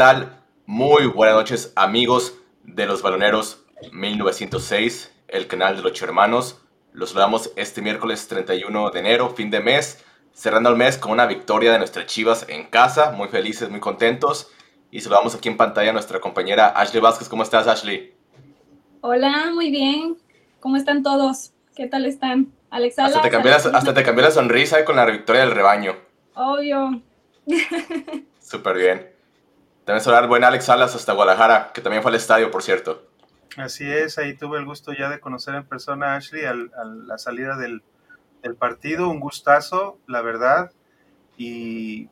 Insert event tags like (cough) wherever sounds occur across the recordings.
Hola, ¿qué tal? Muy buenas noches, amigos de los Baloneros 1906, el canal de los hermanos. Los saludamos este miércoles 31 de enero, fin de mes, cerrando el mes con una victoria de nuestras chivas en casa. Muy felices, muy contentos. Y saludamos aquí en pantalla a nuestra compañera Ashley Vázquez. ¿Cómo estás, Ashley? Hola, muy bien. ¿Cómo están todos? ¿Qué tal están? Alex hasta, te cambié la, hasta te cambié la sonrisa con la victoria del rebaño. Obvio. (laughs) Súper bien. También saludar buen Alex Salas hasta Guadalajara, que también fue al estadio, por cierto. Así es, ahí tuve el gusto ya de conocer en persona a Ashley a la salida del, partido, un gustazo, la verdad, y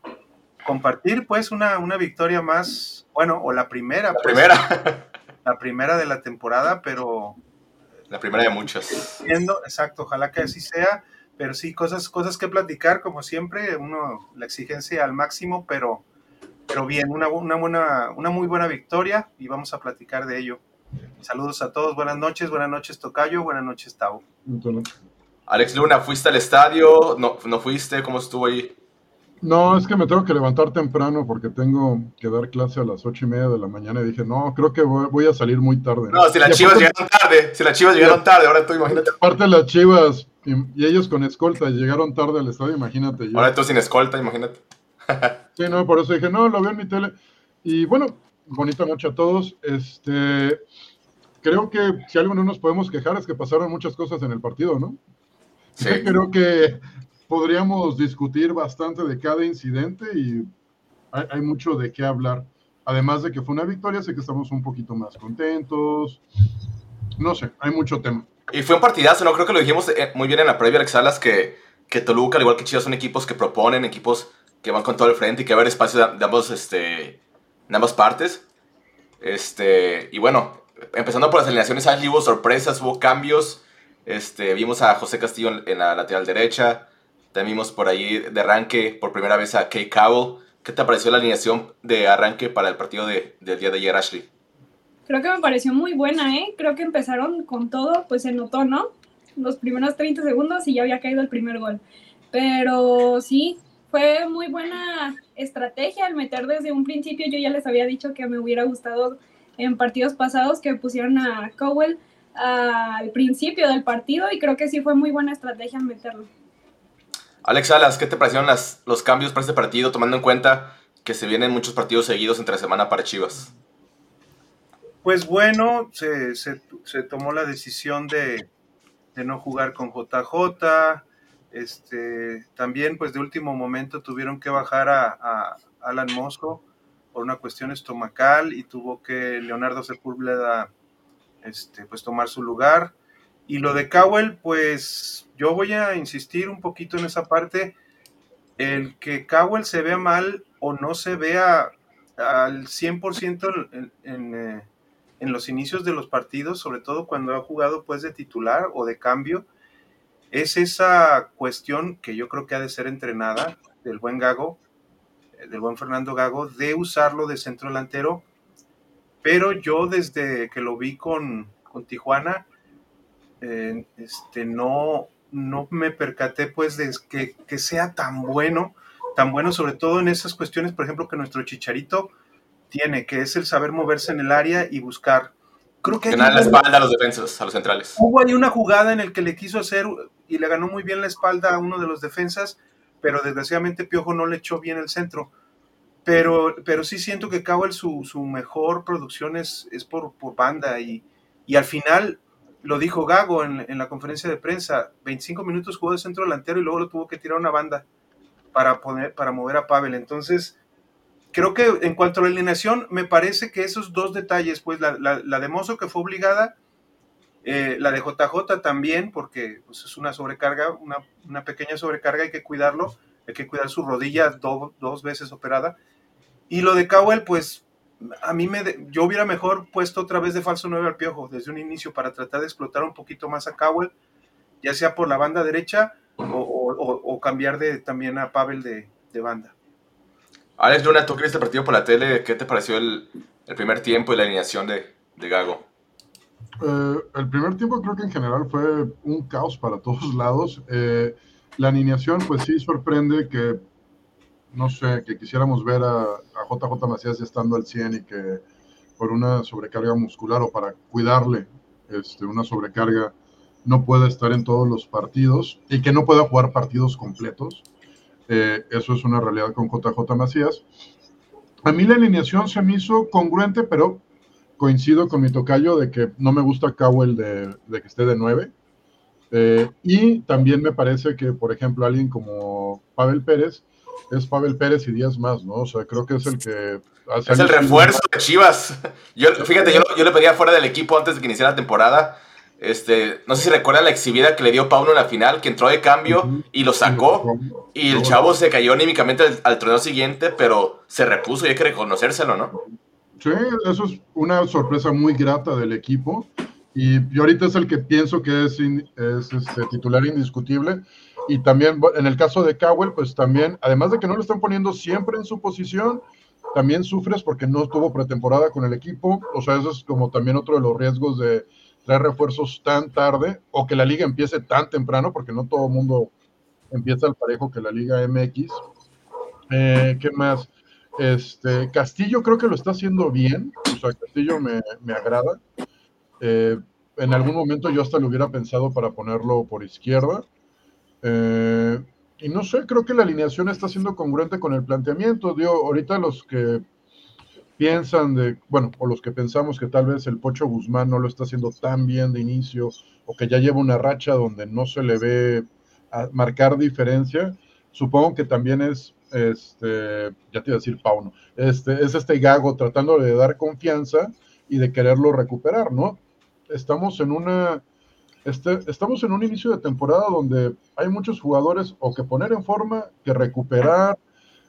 compartir pues una, una victoria más, bueno, o la primera. La pues, primera. (laughs) La primera de la temporada, pero... La primera de muchas. Exacto, ojalá que así sea, pero sí, cosas, cosas que platicar, como siempre, uno, la exigencia al máximo, pero pero bien, una, una, buena, una muy buena victoria y vamos a platicar de ello. Saludos a todos, buenas noches, buenas noches Tocayo, buenas noches Tavo. Alex Luna, ¿fuiste al estadio? ¿No, ¿No fuiste? ¿Cómo estuvo ahí? No, es que me tengo que levantar temprano porque tengo que dar clase a las ocho y media de la mañana y dije, no, creo que voy, a salir muy tarde. No, si las chivas llegaron tarde, si las chivas llegaron tarde, ahora tú imagínate. Aparte las chivas y, ellos con escolta llegaron tarde al estadio, imagínate. Ahora tú sin escolta, imagínate. (laughs) Sí, no, por eso dije, no, lo veo en mi tele. Y bueno, bonita noche a todos. Este, creo que si algo no nos podemos quejar es que pasaron muchas cosas en el partido, ¿no? Sí. (laughs) Creo que podríamos discutir bastante de cada incidente y hay, mucho de qué hablar. Además de que fue una victoria, sé que estamos un poquito más contentos. No sé, hay mucho tema. Y fue un partidazo, ¿no? Creo que lo dijimos eh, muy bien en la previa, Alex Salas, que, que Toluca, al igual que Chivas, son equipos que proponen, equipos que van con todo el frente y que va a haber espacio de, ambos, este, en ambas partes. Este, y bueno, empezando por las alineaciones, hubo sorpresas, hubo cambios. Este, vimos a José Castillo en, la lateral derecha. También vimos por ahí de arranque por primera vez a Kay Cowell. ¿Qué te pareció la alineación de arranque para el partido de, del día de ayer, Ashley? Creo que me pareció muy buena, ¿eh? Creo que empezaron con todo, pues se notó, ¿no? Los primeros 30 segundos y ya había caído el primer gol. Pero sí, fue muy buena estrategia al meter desde un principio. Yo ya les había dicho que me hubiera gustado en partidos pasados que pusieron a Cowell al principio del partido y creo que sí fue muy buena estrategia meterlo. Alex Alas, ¿qué te parecieron las, los cambios para este partido, tomando en cuenta que se vienen muchos partidos seguidos entre semana para Chivas? Pues bueno, se, se, tomó la decisión de, de, no jugar con JJ, este, también, pues de último momento tuvieron que bajar a, Alan Mosco por una cuestión estomacal y tuvo que Leonardo Sepúlveda este, pues tomar su lugar. Y lo de Cowell, pues yo voy a insistir un poquito en esa parte. El que Cowell se vea mal o no se vea al 100% en, en, eh, en los inicios de los partidos, sobre todo cuando ha jugado pues de titular o de cambio, es esa cuestión que yo creo que ha de ser entrenada del buen Gago, eh, del buen Fernando Gago, de usarlo de centro delantero, pero yo desde que lo vi con, Tijuana, eh, este, no, no me percaté pues de que, que, sea tan bueno, tan bueno sobre todo en esas cuestiones, por ejemplo, que nuestro Chicharito tiene, que es el saber moverse en el área y buscar. Creo que... Ganar la espalda a los defensas, a los centrales. Hubo ahí una jugada en el que le quiso hacer y le ganó muy bien la espalda a uno de los defensas, pero desgraciadamente Piojo no le echó bien el centro. Pero, pero sí siento que Cowell su, su mejor producción es, es por, por, banda y, y, al final lo dijo Gago en, en, la conferencia de prensa, 25 minutos jugó de centro delantero y luego lo tuvo que tirar una banda para, poner, para mover a Pavel. Entonces, creo que en cuanto a la alineación, me parece que esos dos detalles, pues la, la, la de Mozo que fue obligada eh, la de JJ también, porque pues, es una sobrecarga, una, pequeña sobrecarga, hay que cuidarlo, hay que cuidar su rodilla dos veces operada. Y lo de Cowell, pues a mí me, yo hubiera mejor puesto otra vez de falso 9 al piojo desde un inicio para tratar de explotar un poquito más a Cowell, ya sea por la banda derecha o, cambiar de, también a Pavel de, banda. Alex Luna, tú que el partido por la tele, ¿qué te pareció el, primer tiempo y la alineación de, de Gago? Eh, el primer tiempo creo que en general fue un caos para (laughs) todos lados. Eh, la alineación, pues sí, sorprende que no sé, que quisiéramos ver a, a JJ Macías ya estando al 100 y que por una sobrecarga muscular o para cuidarle este, una sobrecarga no puede estar en todos los partidos y que no pueda jugar partidos completos. Eh, eso es una realidad con JJ Macías. A mí la alineación se me hizo congruente, pero coincido con mi tocayo de que no me gusta Cowell de, de que esté de 9. Eh, y también me parece que, por ejemplo, alguien como Pavel Pérez es Pavel Pérez y días más, ¿no? O sea, creo que es el que... Hace es el refuerzo de Chivas. (laughs) Yo, fíjate, yo, yo le pedía fuera del equipo antes de que iniciara la temporada. Este, no sé si recuerdan la exhibida que le dio Pauno en la final, que entró de cambio y lo sacó. Y el chavo se cayó anímicamente al, al torneo siguiente, pero se repuso y hay que reconocérselo, ¿no? Sí, eso es una sorpresa muy grata del equipo. Y, y ahorita es el que pienso que es, es este, titular indiscutible. Y también en el caso de Cowell, pues también, además de que no lo están poniendo siempre en su posición, también sufres porque no tuvo pretemporada con el equipo. O sea, eso es como también otro de los riesgos de traer refuerzos tan tarde o que la liga empiece tan temprano, porque no todo el mundo empieza al parejo que la liga MX. Eh, ¿Qué más? Este, Castillo creo que lo está haciendo bien, o sea, Castillo me, me agrada. Eh, en algún momento yo hasta lo hubiera pensado para ponerlo por izquierda. Eh, y no sé, creo que la alineación está siendo congruente con el planteamiento. Digo, ahorita los que piensan de, bueno, o los que pensamos que tal vez el Pocho Guzmán no lo está haciendo tan bien de inicio, o que ya lleva una racha donde no se le ve marcar diferencia, supongo que también es este, ya te iba a decir Pauno, este, es este Gago tratando de dar confianza y de quererlo recuperar, ¿no? Estamos en una, este, estamos en un inicio de temporada donde hay muchos jugadores o que poner en forma, que recuperar,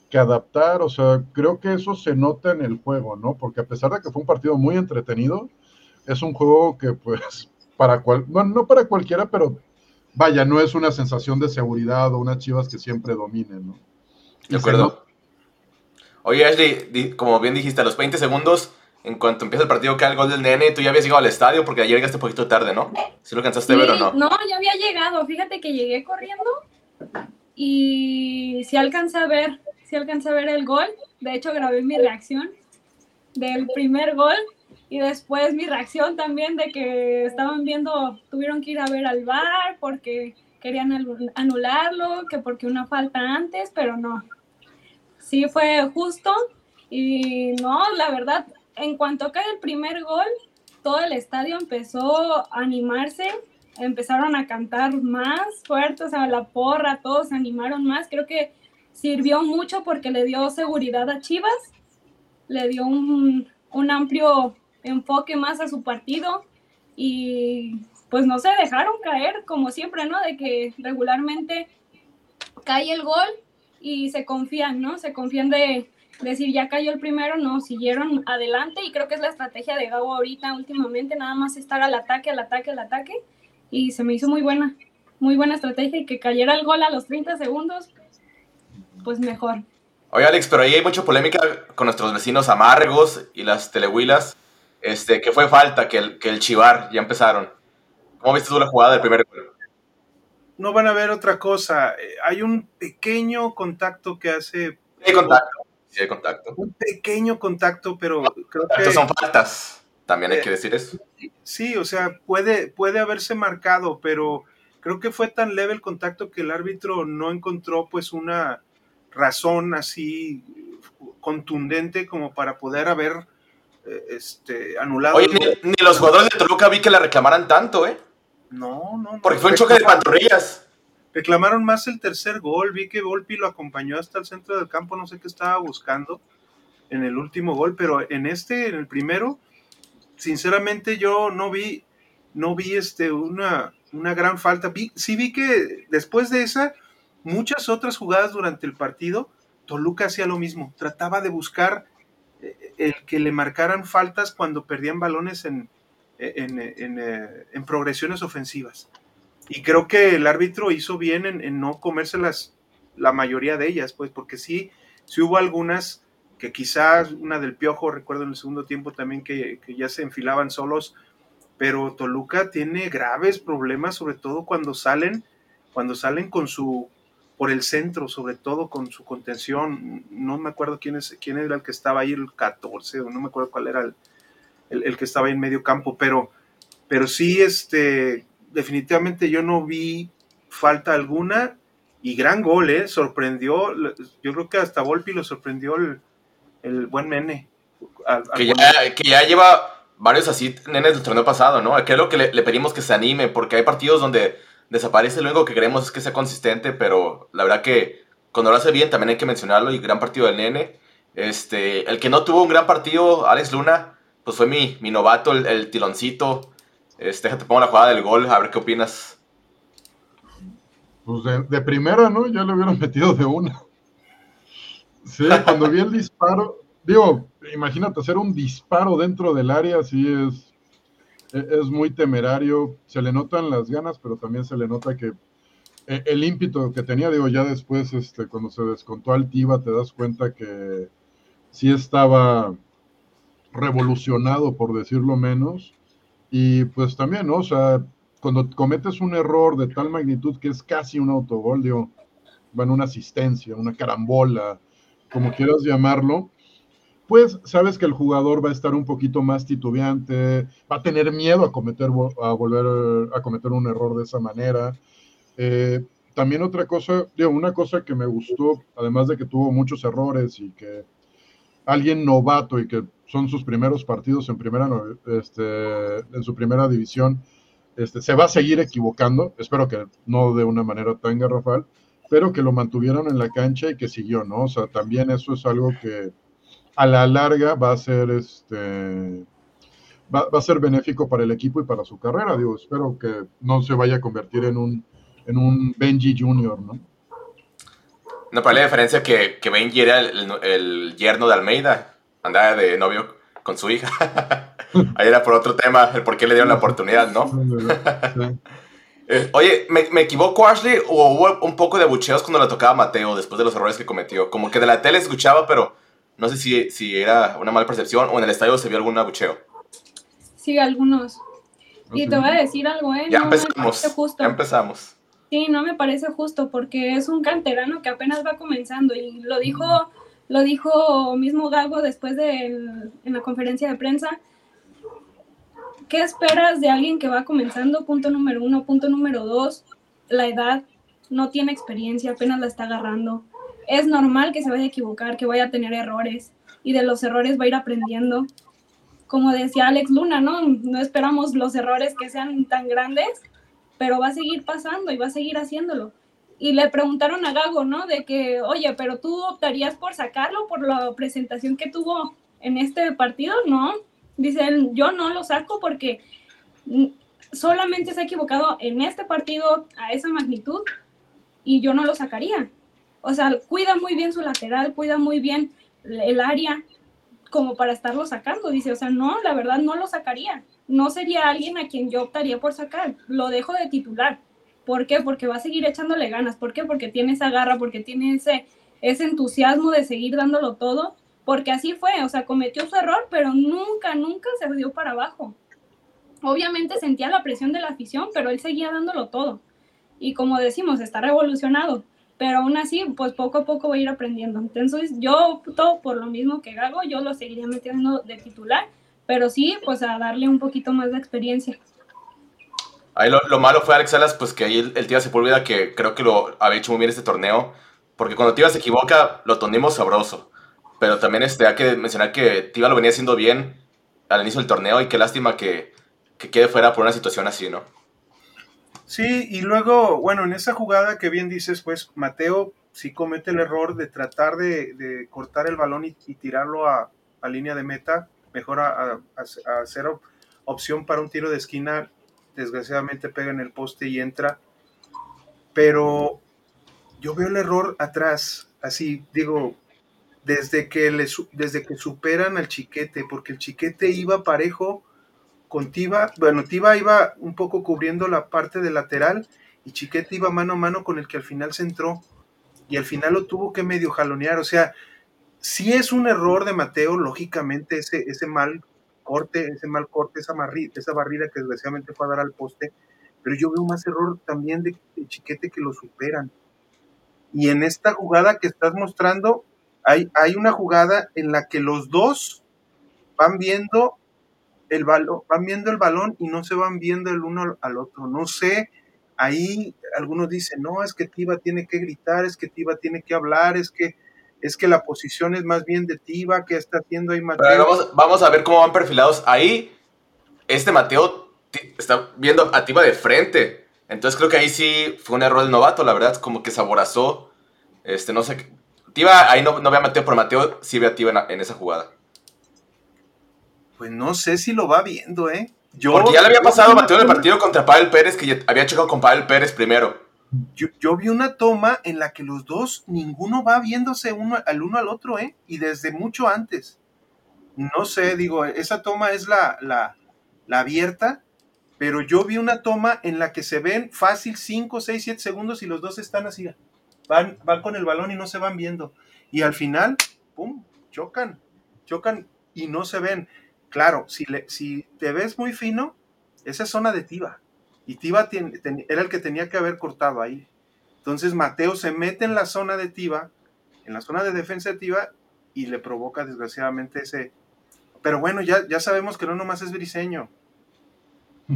que adaptar, o sea, creo que eso se nota en el juego, ¿no? Porque a pesar de que fue un partido muy entretenido, es un juego que pues para cual, no, no para cualquiera, pero vaya, no es una sensación de seguridad o unas chivas que siempre dominen, ¿no? De acuerdo. Oye, Ashley, como bien dijiste, a los 20 segundos, en cuanto empieza el partido, cae el gol del nene, tú ya habías llegado al estadio porque ayer llegaste un poquito tarde, ¿no? ¿Sí lo cansaste sí, ver o no? No, ya había llegado. Fíjate que llegué corriendo y sí alcancé a ver, sí alcancé a ver el gol. De hecho, grabé mi reacción del primer gol y después mi reacción también de que estaban viendo, tuvieron que ir a ver al bar porque querían anularlo, que porque una falta antes, pero no, sí fue justo y no, la verdad, en cuanto cae el primer gol, todo el estadio empezó a animarse, empezaron a cantar más fuerte, o sea, la porra, todos se animaron más, creo que sirvió mucho porque le dio seguridad a Chivas, le dio un, un amplio enfoque más a su partido y pues no se dejaron caer como siempre, ¿no? De que regularmente cae el gol y se confían, ¿no? Se confían de decir, ya cayó el primero, no, siguieron adelante y creo que es la estrategia de Gabo ahorita últimamente, nada más estar al ataque, al ataque, al ataque y se me hizo muy buena, muy buena estrategia y que cayera el gol a los 30 segundos, pues mejor. Oye Alex, pero ahí hay mucha polémica con nuestros vecinos amargos y las telehuilas, este, que fue falta, que el, que el chivar, ya empezaron. ¿Cómo viste tú la jugada del primer gol? No van a ver otra cosa. Hay un pequeño contacto que hace. Sí, hay contacto. Sí, hay contacto. Un pequeño contacto, pero creo que. Estos son faltas. También hay que decir eso. Sí, o sea, puede, puede haberse marcado, pero creo que fue tan leve el contacto que el árbitro no encontró, pues, una razón así contundente como para poder haber este, anulado. Oye, ni, ni los jugadores de Toluca vi que la reclamaran tanto, ¿eh? No, no, no. Porque fue un choque de pantorrillas. Reclamaron más el tercer gol. Vi que Volpi lo acompañó hasta el centro del campo. No sé qué estaba buscando en el último gol, pero en este, en el primero, sinceramente yo no vi, no vi este, una, una gran falta. Vi, sí vi que después de esa, muchas otras jugadas durante el partido, Toluca hacía lo mismo. Trataba de buscar eh, el que le marcaran faltas cuando perdían balones en, en, eh, en, progresiones ofensivas. Y creo que el árbitro hizo bien en, no comérselas la mayoría de ellas, pues porque sí, sí hubo algunas que quizás una del Piojo, recuerdo en el segundo tiempo también que, que, ya se enfilaban solos, pero Toluca tiene graves problemas, sobre todo cuando salen, cuando salen con su por el centro, sobre todo con su contención. No me acuerdo quién, es, quién era el que estaba ahí, el 14, o no me acuerdo cuál era el, el, que estaba en medio campo, pero, pero sí, este, definitivamente yo no vi falta alguna y gran gol, ¿eh? Sorprendió, yo creo que hasta Volpi lo sorprendió el, el buen Nene. que, ya, que, ya, lleva varios así nenes del torneo pasado, ¿no? Aquí es lo que le, pedimos que se anime, porque hay partidos donde desaparece, lo único que queremos es que sea consistente, pero la verdad que cuando lo hace bien también hay que mencionarlo, y gran partido del nene. Este, el que no tuvo un gran partido, Alex Luna, pues fue mi, mi novato, el, el tiloncito. Este, déjate pongo la jugada del gol, a ver qué opinas. Pues de, primera, ¿no? Ya lo hubieran (laughs) metido de una. Sí, cuando vi el disparo, digo, imagínate hacer un disparo dentro del área, sí es, e, es muy temerario. Se le notan las ganas, pero también se le nota que e, el ímpetu que tenía, digo, ya después, este, cuando se descontó Altiva, te das cuenta que sí estaba revolucionado, por decirlo menos. Y pues también. O sea, cuando cometes un error de tal magnitud que es casi un autogol, digo, bueno, una asistencia, una carambola, como quieras llamarlo, pues sabes que el jugador va a estar un poquito más titubeante, va a tener miedo a cometer, a volver a cometer un error de esa manera. Eh, también otra cosa, digo, una cosa que me gustó, además de que tuvo muchos errores y que alguien novato y que son sus primeros partidos en primera, este, en su primera división, este, se va a seguir equivocando, espero que no de una manera tan garrafal, pero que lo mantuvieron en la cancha y que siguió, ¿no? O sea, también eso es algo que a la larga va a ser este va, a ser benéfico para el equipo y para su carrera. Digo, espero que no se vaya a convertir en un, en un Benji Junior, ¿no? No, para la diferencia que, que Benji era el, el yerno de Almeida, andaba de novio con su hija. Ahí era por otro tema, el por qué le dieron la oportunidad, ¿no? (laughs) Eh, oye, ¿me, equivoco, Ashley? ¿O hubo un poco de bucheos cuando le tocaba a Mateo después de los errores que cometió? Como que de la tele escuchaba, pero no sé si, si era una mala percepción o en el estadio se vio algún bucheo. Sí, algunos. Y te voy a decir algo, ¿eh? Ya empezamos. Ya empezamos. Sí, no me parece justo porque es un canterano que apenas va comenzando y lo dijo, lo dijo mismo Gago después de en la conferencia de prensa ¿Qué esperas de alguien que va comenzando? Punto número uno. Punto número dos, la edad. No tiene experiencia, apenas la está agarrando. Es normal que se vaya a equivocar, que vaya a tener errores y de los errores va a ir aprendiendo. Como decía Alex Luna, ¿no? No esperamos los errores que sean tan grandes, pero va a seguir pasando y va a seguir haciéndolo. Y le preguntaron a Gago, ¿no? De que, oye, pero tú optarías por sacarlo por la presentación que tuvo en este partido, ¿no? Dice él, yo no lo saco porque solamente se ha equivocado en este partido a esa magnitud y yo no lo sacaría. O sea, cuida muy bien su lateral, cuida muy bien el área como para estarlo sacando. Dice, o sea, no, la verdad no lo sacaría. No sería alguien a quien yo optaría por sacar. Lo dejo de titular. ¿Por qué? Porque va a seguir echándole ganas. ¿Por qué? Porque tiene esa garra, porque tiene ese, ese entusiasmo de seguir dándolo todo porque así fue, o sea, cometió su error, pero nunca, nunca se dio para abajo. Obviamente sentía la presión de la afición, pero él seguía dándolo todo. Y como decimos, está revolucionado, pero aún así, pues poco a poco va a ir aprendiendo. Entonces, yo todo por lo mismo que hago, yo lo seguiría metiendo de titular, pero sí, pues a darle un poquito más de experiencia. Ahí lo, malo fue Alex Salas, pues que ahí el, tío se olvida que creo que lo había hecho muy bien este torneo, porque cuando Tiva se equivoca, lo tonimos sabroso. Pero también este, hay que mencionar que Tiva lo venía haciendo bien al inicio del torneo y qué lástima que, que quede fuera por una situación así, ¿no? Sí, y luego, bueno, en esa jugada que bien dices, pues Mateo sí comete el error de tratar de, cortar el balón y, tirarlo a, a, línea de meta, mejor a, a, a, hacer opción para un tiro de esquina, desgraciadamente pega en el poste y entra, pero yo veo el error atrás, así digo, desde que, le, desde que superan al chiquete, porque el chiquete iba parejo con Tiva, bueno, Tiva iba un poco cubriendo la parte de lateral y Chiquete iba mano a mano con el que al final se entró y al final lo tuvo que medio jalonear, o sea, si es un error de Mateo, lógicamente ese, ese mal corte, ese mal corte, esa, esa barrida que desgraciadamente fue a dar al poste, pero yo veo más error también de, Chiquete que lo superan. Y en esta jugada que estás mostrando, hay, hay una jugada en la que los dos van viendo el balón, van viendo el balón y no se van viendo el uno al otro. No sé, ahí algunos dicen, no, es que Tiva tiene que gritar, es que Tiva tiene que hablar, es que es que la posición es más bien de Tiva, que está haciendo ahí Mateo. Vamos, vamos, a ver cómo van perfilados. Ahí, este Mateo está viendo a Tiva de frente. Entonces creo que ahí sí fue un error del novato, la verdad, como que saborazó. Este, no sé. Tiva, ahí no, no ve a Mateo, pero Mateo sí ve a Tiva en, esa jugada. Pues no sé si lo va viendo, ¿eh? Yo, Porque ya le había pasado a Mateo en el partido contra Pavel Pérez, que había chocado con Pavel Pérez primero. Yo, vi una toma en la que los dos, ninguno va viéndose uno al uno al otro, ¿eh? Y desde mucho antes. No sé, digo, esa toma es la, la, la abierta, pero yo vi una toma en la que se ven fácil 5, 6, 7 segundos y los dos están así. Van, van con el balón y no se van viendo. Y al final, ¡pum! Chocan, chocan y no se ven. Claro, si, si te ves muy fino, esa es zona de tiba y Tiva era el que tenía que haber cortado ahí. Entonces Mateo se mete en la zona de Tiva, en la zona de defensa de Tiva, y le provoca desgraciadamente ese... Pero bueno, ya, ya sabemos que no nomás es Briseño. (laughs)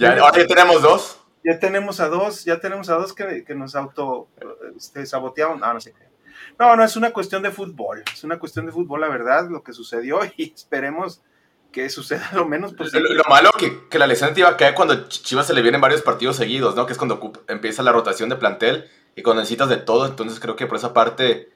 ya, ahora ya tenemos dos. Ya tenemos a dos, ya tenemos a dos que, nos auto este, sabotearon. No, no sé. No, no, es una cuestión de fútbol. Es una cuestión de fútbol, la verdad, lo que sucedió (laughs) y esperemos que suceda lo menos posible. Lo, malo que, que la lesión te iba a caer cuando Chivas se le vienen varios partidos seguidos, ¿no? Que es cuando empieza la rotación de plantel y cuando necesitas de todo. Entonces creo que por esa parte,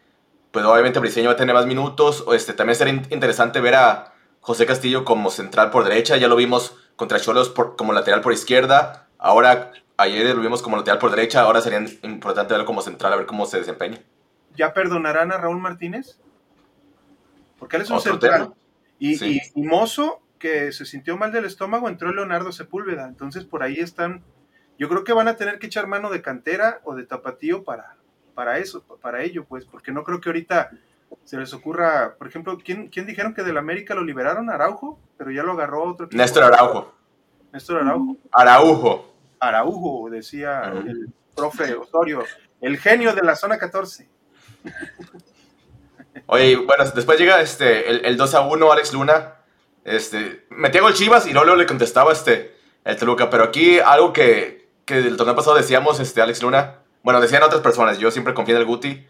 pues obviamente Briseño va a tener más minutos. Este, también sería interesante ver a José Castillo como central por derecha. Ya lo vimos contra Cholos como lateral por izquierda. Ahora, ayer lo vimos como lateral por derecha. Ahora sería importante verlo como central, a ver cómo se desempeña. ¿Ya perdonarán a Raúl Martínez? Porque él es un central. Y, Mozo, que se sintió mal del estómago, entró Leonardo Sepúlveda. Entonces por ahí están. Yo creo que van a tener que echar mano de cantera o de tapatío para, para eso, para ello, pues, porque no creo que ahorita se les ocurra, por ejemplo, ¿quién, quién dijeron que del América lo liberaron? Araujo, pero ya lo agarró otro equipo. Néstor Araujo. Néstor Araujo. Araujo. Araujo, decía el profe Osorio, el genio de la zona 14. (laughs) Oye, bueno, después llega este, el, 2 a 1, Alex Luna. Este, metía gol Chivas y luego le contestaba este, el Toluca. Pero aquí algo que, que del torneo pasado decíamos, este, Alex Luna. Bueno, decían otras personas, yo siempre confié en el Guti,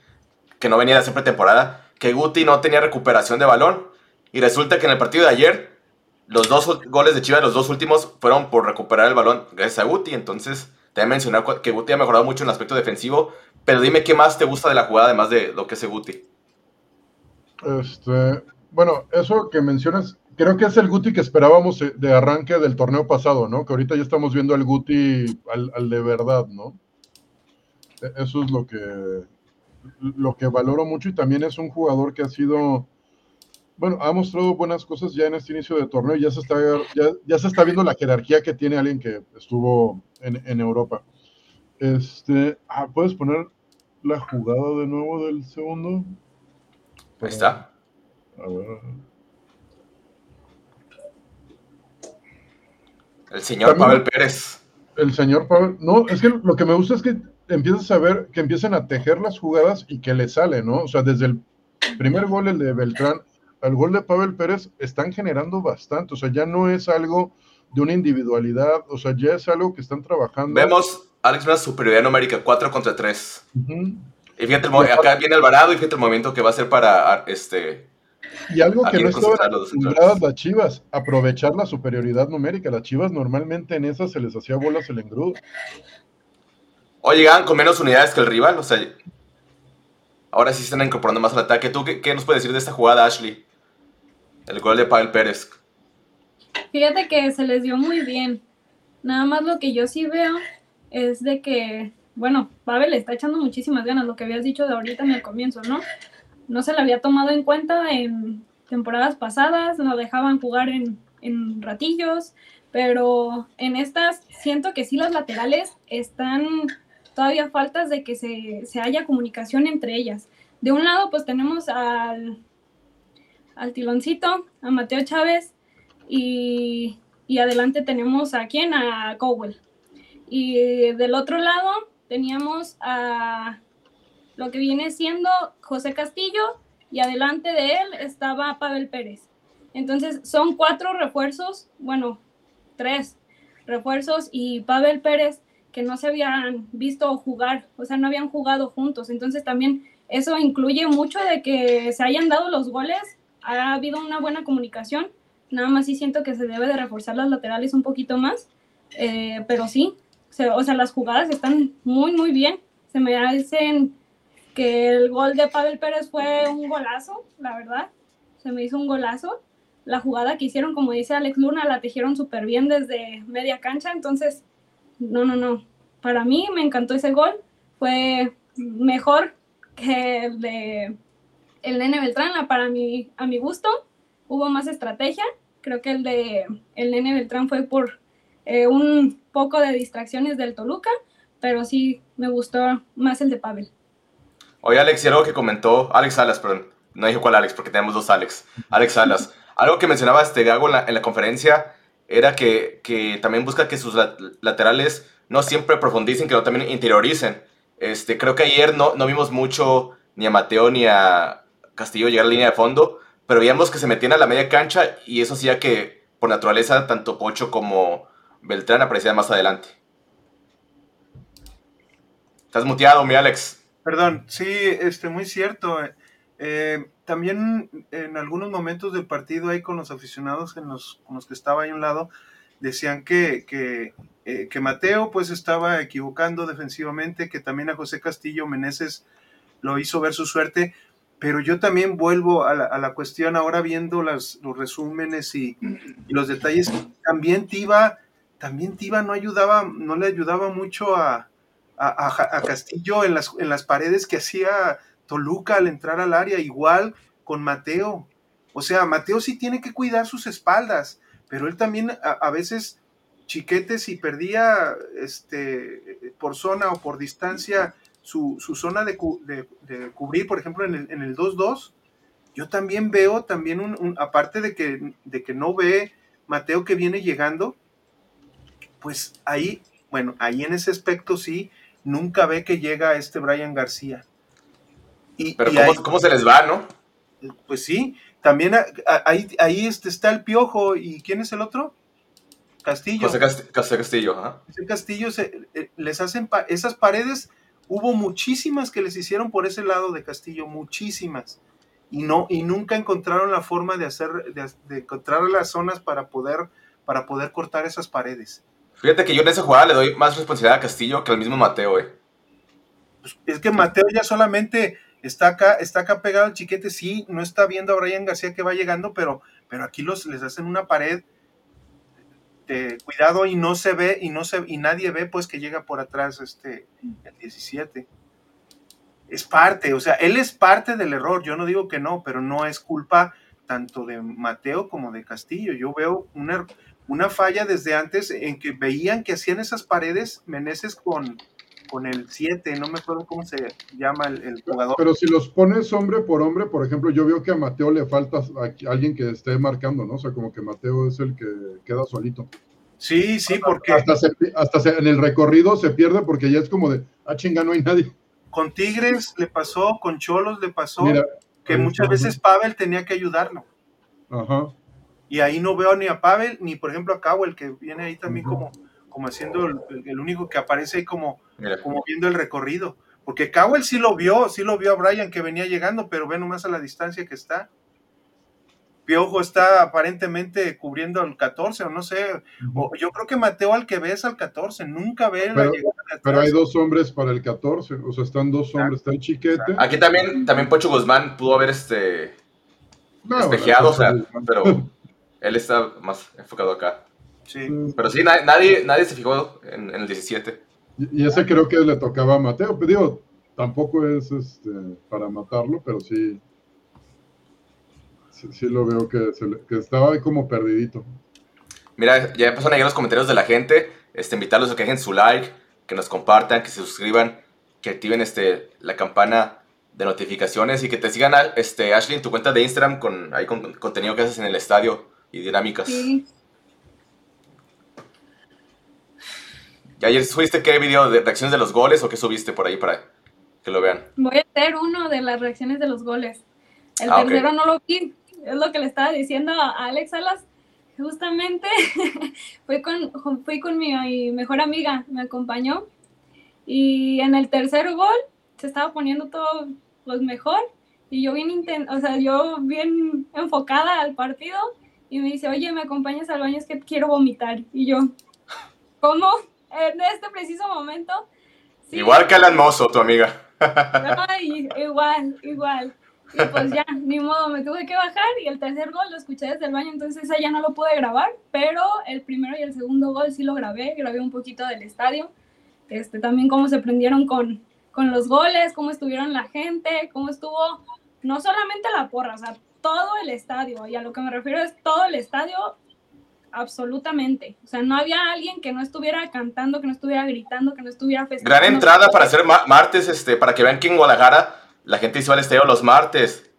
que no venía de siempre temporada, que Guti no tenía recuperación de balón. Y resulta que en el partido de ayer, los dos goles de Chivas, los dos últimos, fueron por recuperar el balón gracias a Guti. Entonces, te voy a mencionar que Guti ha mejorado mucho en el aspecto defensivo. Pero dime qué más te gusta de la jugada, además de lo que es Guti. Este, bueno, eso que mencionas, creo que es el Guti que esperábamos de arranque del torneo pasado, ¿no? Que ahorita ya estamos viendo al Guti al, de verdad, ¿no? E, eso es lo que, lo que valoro mucho y también es un jugador que ha sido, bueno, ha mostrado buenas cosas ya en este inicio de torneo y ya se está, ya, se está viendo la jerarquía que tiene alguien que estuvo en, en Europa. Este, ah, ¿puedes poner la jugada de nuevo del segundo? Ahí está. El señor Pavel Pérez. El señor Pavel. No, es que lo que me gusta es que empiezas a ver que empiezan a tejer las jugadas y que le sale, ¿no? O sea, desde el primer gol, el de Beltrán, al gol de Pavel Pérez, están generando bastante. O sea, ya no es algo de una individualidad, o sea, ya es algo que están trabajando. Vemos, Alex, una superioridad numérica, 4 contra 3. Y fíjate, acá viene Alvarado y fíjate el movimiento que va a hacer para este. Y algo que no estaban acostumbradas las Chivas, aprovechar la superioridad numérica. Las Chivas normalmente en esas se les hacía bolas el engrudo. O llegaban con menos unidades que el rival, o sea, ahora sí se están incorporando más al ataque. ¿Tú qué, nos puedes decir de esta jugada, Ashley? El gol de Pavel Pérez. Fíjate que se les dio muy bien. Nada más lo que yo sí veo es de que bueno, Pavel le está echando muchísimas ganas, lo que habías dicho de ahorita en el comienzo, ¿no? No se le había tomado en cuenta en temporadas pasadas, lo dejaban jugar en, en ratillos, pero en estas siento que sí los laterales están todavía faltas de que se, se haya comunicación entre ellas. De un lado, pues tenemos al, al tiloncito, a Mateo Chávez, y, y adelante tenemos a quién, a Cowell. Y del otro lado, teníamos a, lo que viene siendo José Castillo y adelante de él estaba Pavel Pérez. Entonces son cuatro refuerzos, bueno, tres refuerzos y Pavel Pérez que no se habían visto jugar, o sea, no habían jugado juntos. Entonces también eso incluye mucho de que se hayan dado los goles, ha habido una buena comunicación, nada más sí siento que se debe de reforzar las laterales un poquito más, eh, pero sí, o sea, las jugadas están muy, muy bien. Se me hacen que el gol de Pavel Pérez fue un golazo, la verdad, se me hizo un golazo. La jugada que hicieron, como dice Alex Luna, la tejieron súper bien desde media cancha, entonces, no, no, no. Para mí me encantó ese gol, fue mejor que el de el Nene Beltrán, para mí, a mi gusto, hubo más estrategia. Creo que el de el Nene Beltrán fue por eh, un poco de distracciones del Toluca, pero sí me gustó más el de Pavel. Oye, Alex, y algo que comentó, Alex Salas, perdón, no dije cuál Alex, porque tenemos dos Alex, Alex Salas. (laughs) Algo que mencionaba este Gago en la, conferencia era que, que, también busca que sus laterales no siempre profundicen, que no también interioricen. Este, creo que ayer no, no vimos mucho ni a Mateo ni a Castillo llegar a la línea de fondo, pero veíamos que se metían a la media cancha y eso hacía que por naturaleza tanto Pocho como Beltrán aparecían más adelante. Estás muteado, mi Alex. Perdón, sí, este, muy cierto. Eh, también en algunos momentos del partido ahí con los aficionados en los, con los que estaba ahí a un lado, decían que, que, eh, Mateo pues estaba equivocando defensivamente, que también a José Castillo Meneses lo hizo ver su suerte, pero yo también vuelvo a la, cuestión ahora viendo los resúmenes y, y, los detalles, también Tiva, también Tiva no ayudaba, no le ayudaba mucho a, a, a Castillo en las, en las paredes que hacía Toluca al entrar al área, igual con Mateo. O sea, Mateo sí tiene que cuidar sus espaldas, pero él también a, veces chiquetes y perdía este, por zona o por distancia su, zona de, cubrir, por ejemplo, en el 2-2. yo también veo, también un, aparte de que, de que no ve Mateo que viene llegando, pues ahí, bueno, ahí en ese aspecto sí, nunca ve que llega este Brian García. Pero ¿cómo, se les va, no? Pues sí, también ahí, ahí este, está el Piojo. ¿Y quién es el otro? Castillo. José, Castillo, ajá. José Castillo, se, eh, les hacen esas paredes, hubo muchísimas que les hicieron por ese lado de Castillo, muchísimas. Y, no, y nunca encontraron la forma de hacer, de, encontrar las zonas para poder, para poder cortar esas paredes. Fíjate que yo en esa jugada le doy más responsabilidad a Castillo que al mismo Mateo, eh. Pues es que Mateo ya solamente está acá, está acá pegado el chiquete, sí, no está viendo a Brian García que va llegando, pero, pero aquí los, les hacen una pared de cuidado y no se ve, y no se, y nadie ve pues que llega por atrás este el 17. Es parte, o sea, él es parte del error, yo no digo que no, pero no es culpa tanto de Mateo como de Castillo. Yo veo una, una falla desde antes en que veían que hacían esas paredes Meneses con, con el 7, no me acuerdo cómo se llama el, jugador. Pero si los pones hombre por hombre, por ejemplo, yo veo que a Mateo le falta alguien que esté marcando, ¿no? O sea, como que Mateo es el que queda solito. Sí, sí, porque... Hasta, hasta en el recorrido se pierde porque ya es como de, ah, chinga, no hay nadie. Con Tigres le pasó, con Cholos le pasó, que muchas veces Pavel tenía que ayudarlo. Ajá. Y ahí no veo ni a Pavel, ni por ejemplo a Cabo, el que viene ahí también como como haciendo el, único que aparece ahí como, como viendo el recorrido. Porque Cowell sí lo vio, sí lo vio a Brian que venía llegando, pero ve nomás a la distancia que está. Piojo está aparentemente cubriendo al 14, o no sé. yo creo que Mateo al que ve es al 14, nunca ve pero, la llegada Pero hay dos hombres para el 14, o sea, están dos hombres, está el chiquete. Aquí también, también Pocho Guzmán pudo haber este despejeado, o sea, pero (laughs) él está más enfocado acá. Sí. Pero sí, nadie, nadie se fijó en, el 17. Y, ese creo que le tocaba a Mateo. Pero pues digo, tampoco es este, para matarlo, pero sí. Sí, lo veo que, que estaba ahí como perdidito. Mira, ya empezaron a llegar los comentarios de la gente. Este, invitarlos a que dejen su like, que nos compartan, que se suscriban, que activen este, la campana de notificaciones y que te sigan, este, Ashley, en tu cuenta de Instagram con, ahí con contenido que haces en el estadio y dinámicas. Sí. ¿Y ayer subiste qué video de reacciones de los goles o qué subiste por ahí para que lo vean. Voy a hacer uno de las reacciones de los goles. El Ah, tercero no lo vi. Es lo que le estaba diciendo a Alex Salas. Justamente (laughs) fui con, fui con mi mejor amiga, me acompañó. Y en el tercer gol se estaba poniendo todo pues, mejor. Y yo bien, o sea, yo bien enfocada al partido. Y me dice, oye, ¿me acompañas al baño? Es que quiero vomitar. Y yo, ¿cómo? En este preciso momento. Sí, Igual que Alan Mozo, tu amiga. Ay, igual, igual. Y pues ya, ni modo, me tuve que bajar y el tercer gol lo escuché desde el baño, entonces ya no lo pude grabar, pero el primero y el segundo gol sí lo grabé, grabé un poquito del estadio, este, también cómo se prendieron con, con los goles, cómo estuvieron la gente, cómo estuvo, no solamente la porra, o sea, todo el estadio, y a lo que me refiero es todo el estadio, absolutamente. O sea, no había alguien que no estuviera cantando, que no estuviera gritando, que no estuviera festejando. Gran entrada para hacer ma- martes, este, para que vean que en Guadalajara la gente hizo al estadio los martes.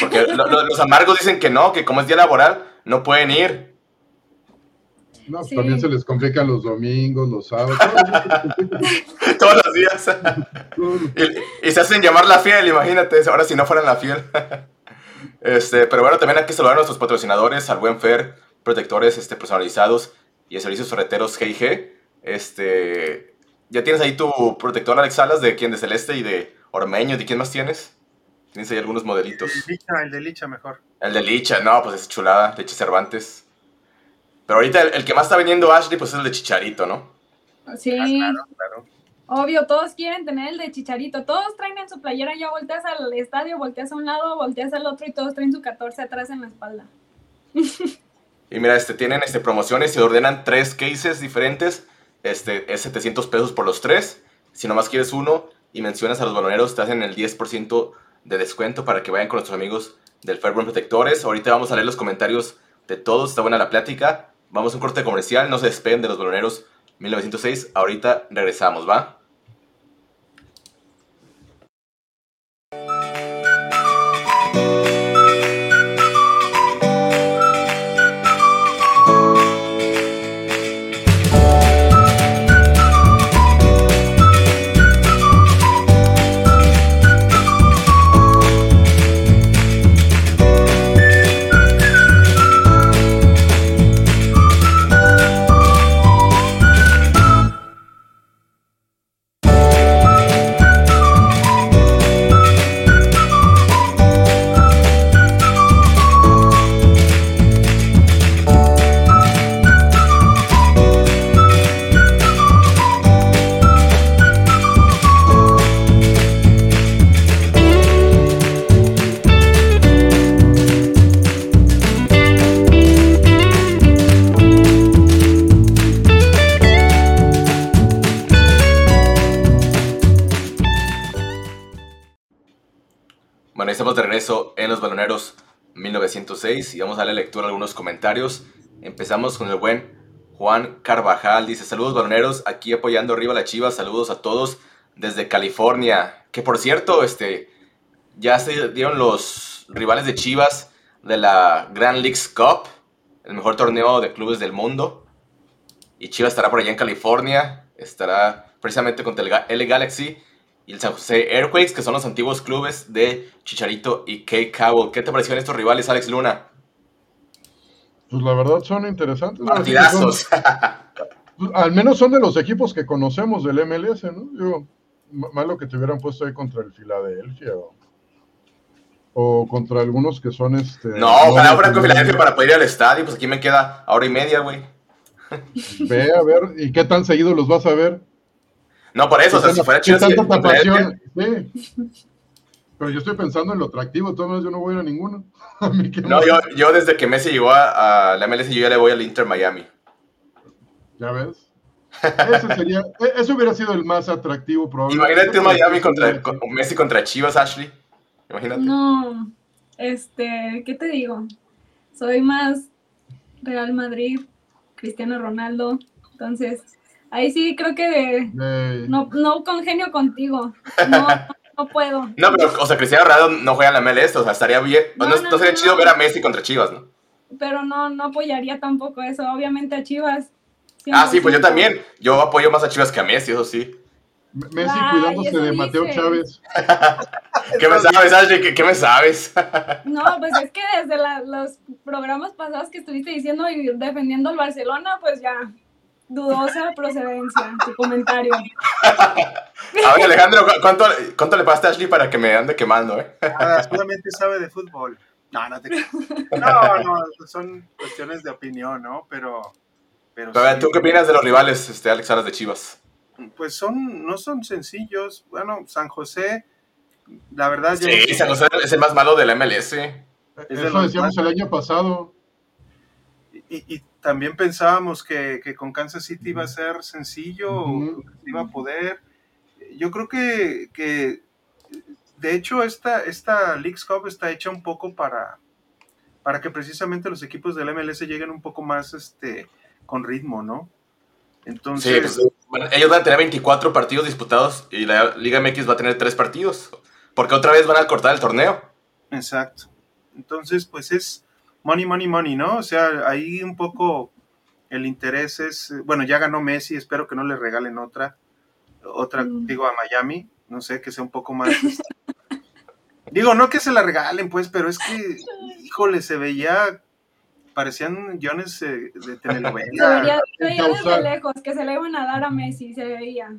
Porque (laughs) lo- lo- los amargos dicen que no, que como es día laboral, no pueden ir. No, pues Sí. también se les complican los domingos, los sábados. Todos los días. (laughs) Y, y se hacen llamar la fiel, imagínate, ahora si no fueran la fiel. Este, pero bueno, también hay que saludar a nuestros patrocinadores, al Buen Fer, protectores este, personalizados y de servicios ferreteros G&G. Este, ¿Ya tienes ahí tu protector Alex Salas de quién? De Celeste y de Ormeño, ¿de quién más tienes? Tienes ahí algunos modelitos. El de Licha, el de Licha mejor. El de Licha, no, pues es chulada, Licha Cervantes. Pero ahorita el, el que más está vendiendo Ashley, pues es el de Chicharito, ¿no? Sí. Ah, claro, claro. Obvio, todos quieren tener el de Chicharito. Todos traen en su playera, ya volteas al estadio, volteas a un lado, volteas al otro y todos traen su 14 atrás en la espalda. Y mira, este, tienen este, promociones, se ordenan tres cases diferentes, este, es 700 pesos por los tres. Si nomás quieres uno y mencionas a los baloneros, te hacen el 10% de descuento para que vayan con nuestros amigos del Fairburn Protectores. Ahorita vamos a leer los comentarios de todos, está buena la plática. Vamos a un corte comercial, no se despeguen de los baloneros 1906. Ahorita regresamos, ¿va? Estamos de regreso en los baloneros 1906 y vamos a darle lectura a algunos comentarios. Empezamos con el buen Juan Carvajal. Dice, saludos baloneros, aquí apoyando arriba la Chivas. Saludos a todos desde California. Que por cierto, este, ya se dieron los rivales de Chivas de la Grand Leagues Cup, el mejor torneo de clubes del mundo. Y Chivas estará por allá en California. Estará precisamente contra el L Galaxy y el San José Airquakes, que son los antiguos clubes de Chicharito y Kate Cowell. ¿Qué te parecieron estos rivales, Alex Luna? Pues la verdad son interesantes. son- Partidazos. pues, al menos son de los equipos que conocemos del MLS, ¿no? M- malo que te hubieran puesto ahí contra el Filadelfia o, o contra algunos que son este. No, ojalá fuera con. Filadelfia para poder ir al estadio. Pues aquí me queda hora y media, güey. Ve a ver, ¿y qué tan seguido los vas a ver? No, por eso, o sea, ¿Qué si fuera pasión? Sí. Pero yo estoy pensando en lo atractivo, todas yo no voy a ir a ninguno. (laughs) A No, yo, yo desde que Messi llegó a, a la MLS, yo ya le voy al Inter Miami. Ya ves. Ese sería, e- eso hubiera sido el más atractivo probablemente. Imagínate un Miami contra con- Messi contra Chivas, Ashley. Imagínate. No, este, ¿qué te digo? Soy más Real Madrid, Cristiano Ronaldo, entonces ahí sí creo que Eh, no, no congenio contigo, no, no puedo. (laughs) No, pero, o sea, Cristiano Ronaldo no juega en la MLS, o sea, estaría bien. No, No, no, no, sería no, chido no. ver a Messi contra Chivas, ¿no? pero no, no apoyaría tampoco eso, obviamente a Chivas. Ah, sí, pues yo 100%. también. Yo apoyo más a Chivas que a Messi, eso sí. Messi Ay, cuidándose de Mateo. Chávez. (laughs) ¿Qué me sabes, Ashley? ¿Qué, qué me sabes? (laughs) No, pues es que desde la- los programas pasados que estuviste diciendo y defendiendo al Barcelona, pues ya, dudosa procedencia tu comentario. (laughs) A ver, Alejandro, ¿cu- ¿cuánto, cuánto le pasaste a Ashley para que me ande quemando, eh? Ah, solamente sabe de fútbol. No, no te (laughs) No, no, son cuestiones de opinión, ¿no? Pero. Pero A ver, sí, ¿tú qué opinas de los rivales, este, Alex Salas de Chivas? Pues son, no son sencillos. Bueno, San José, la verdad, Sí, San José es el más malo de la MLS. Es Eso decíamos más- el año pasado. Y, y también pensábamos que, que con Kansas City iba a ser sencillo, iba a poder. Yo creo que, que de hecho, esta, esta Leagues Cup está hecha un poco para, para que precisamente los equipos del MLS lleguen un poco más este, con ritmo, ¿no? Sí, Entonces, pues, bueno, ellos van a tener 24 partidos disputados y la Liga MX va a tener 3 partidos. Porque otra vez van a cortar el torneo. Exacto. Entonces, pues es money, money, money, ¿no? O sea, ahí un poco el interés es, bueno, ya ganó Messi, espero que no le regalen otra, otra, Mm. digo, a Miami, no sé, que sea un poco más... este, digo, no que se la regalen, pues, pero es que, híjole, se veía, parecían guiones de Se telenovela. veía, se veía desde lejos que se le iban a dar a Messi, se veía.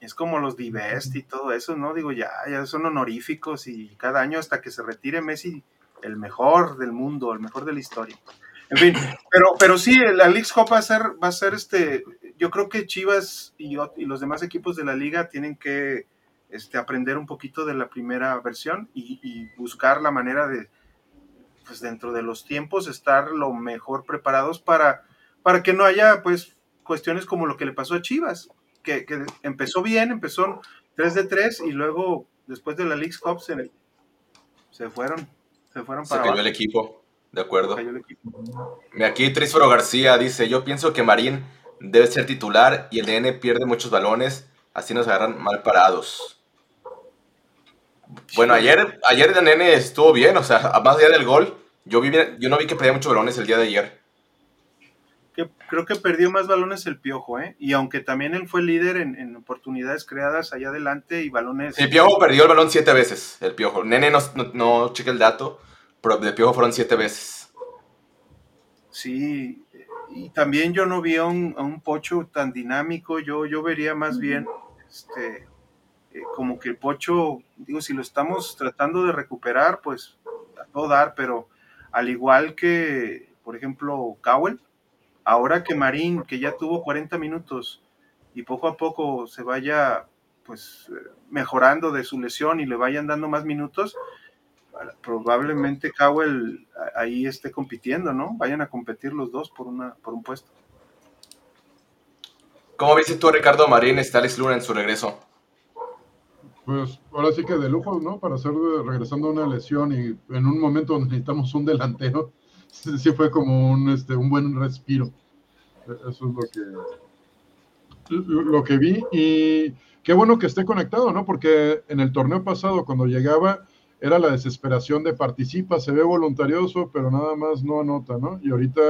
Es como los Divest y todo eso, ¿no? Digo, ya, ya son honoríficos y cada año hasta que se retire Messi, el mejor del mundo, el mejor de la historia. En fin, pero, pero sí, la League's Cup va a ser, va a ser este, yo creo que Chivas y, los demás equipos de la liga tienen que este, aprender un poquito de la primera versión y, buscar la manera de, pues dentro de los tiempos, estar lo mejor preparados para, para que no haya, pues, cuestiones como lo que le pasó a Chivas, que, empezó bien, empezó 3 de 3 y luego, después de la League's Cup, se, se fueron, se fueron Se para cayó abajo. el equipo. De acuerdo. Cayó el equipo. Aquí Trísforo García dice, yo pienso que Marín debe ser titular y el DN pierde muchos balones, así nos agarran mal parados. Bueno, ayer, ayer el nene estuvo bien, o sea, más allá del gol, yo, vi, yo no vi que perdía muchos balones el día de ayer. Que, creo que perdió más balones el Piojo, ¿eh? Y aunque también él fue líder en, en oportunidades creadas allá adelante y balones... El Piojo perdió el balón siete veces, el Piojo. Nene no, no, no cheque el dato, pero de Piojo fueron siete veces. Sí, y también yo no vi a un, a un Pocho tan dinámico, yo, yo vería más bien este, eh, como que el Pocho, digo, si lo estamos tratando de recuperar, pues a todo dar, pero al igual que, por ejemplo, Cowell, ahora que Marín, que ya tuvo 40 minutos y poco a poco se vaya pues mejorando de su lesión y le vayan dando más minutos, probablemente Cowell ahí esté compitiendo, ¿no? Vayan a competir los dos por una por un puesto. ¿Cómo viste tú Ricardo Marín, está Alex Luna en su regreso? Pues ahora sí que de lujo, ¿no? Para hacer de- regresando a una lesión y en un momento donde necesitamos un delantero, sí, sí fue como un, este, un buen respiro. E- Eso es lo que, lo que vi y qué bueno que esté conectado, ¿no? Porque en el torneo pasado cuando llegaba era la desesperación de participa, se ve voluntarioso, pero nada más no anota, ¿no? Y ahorita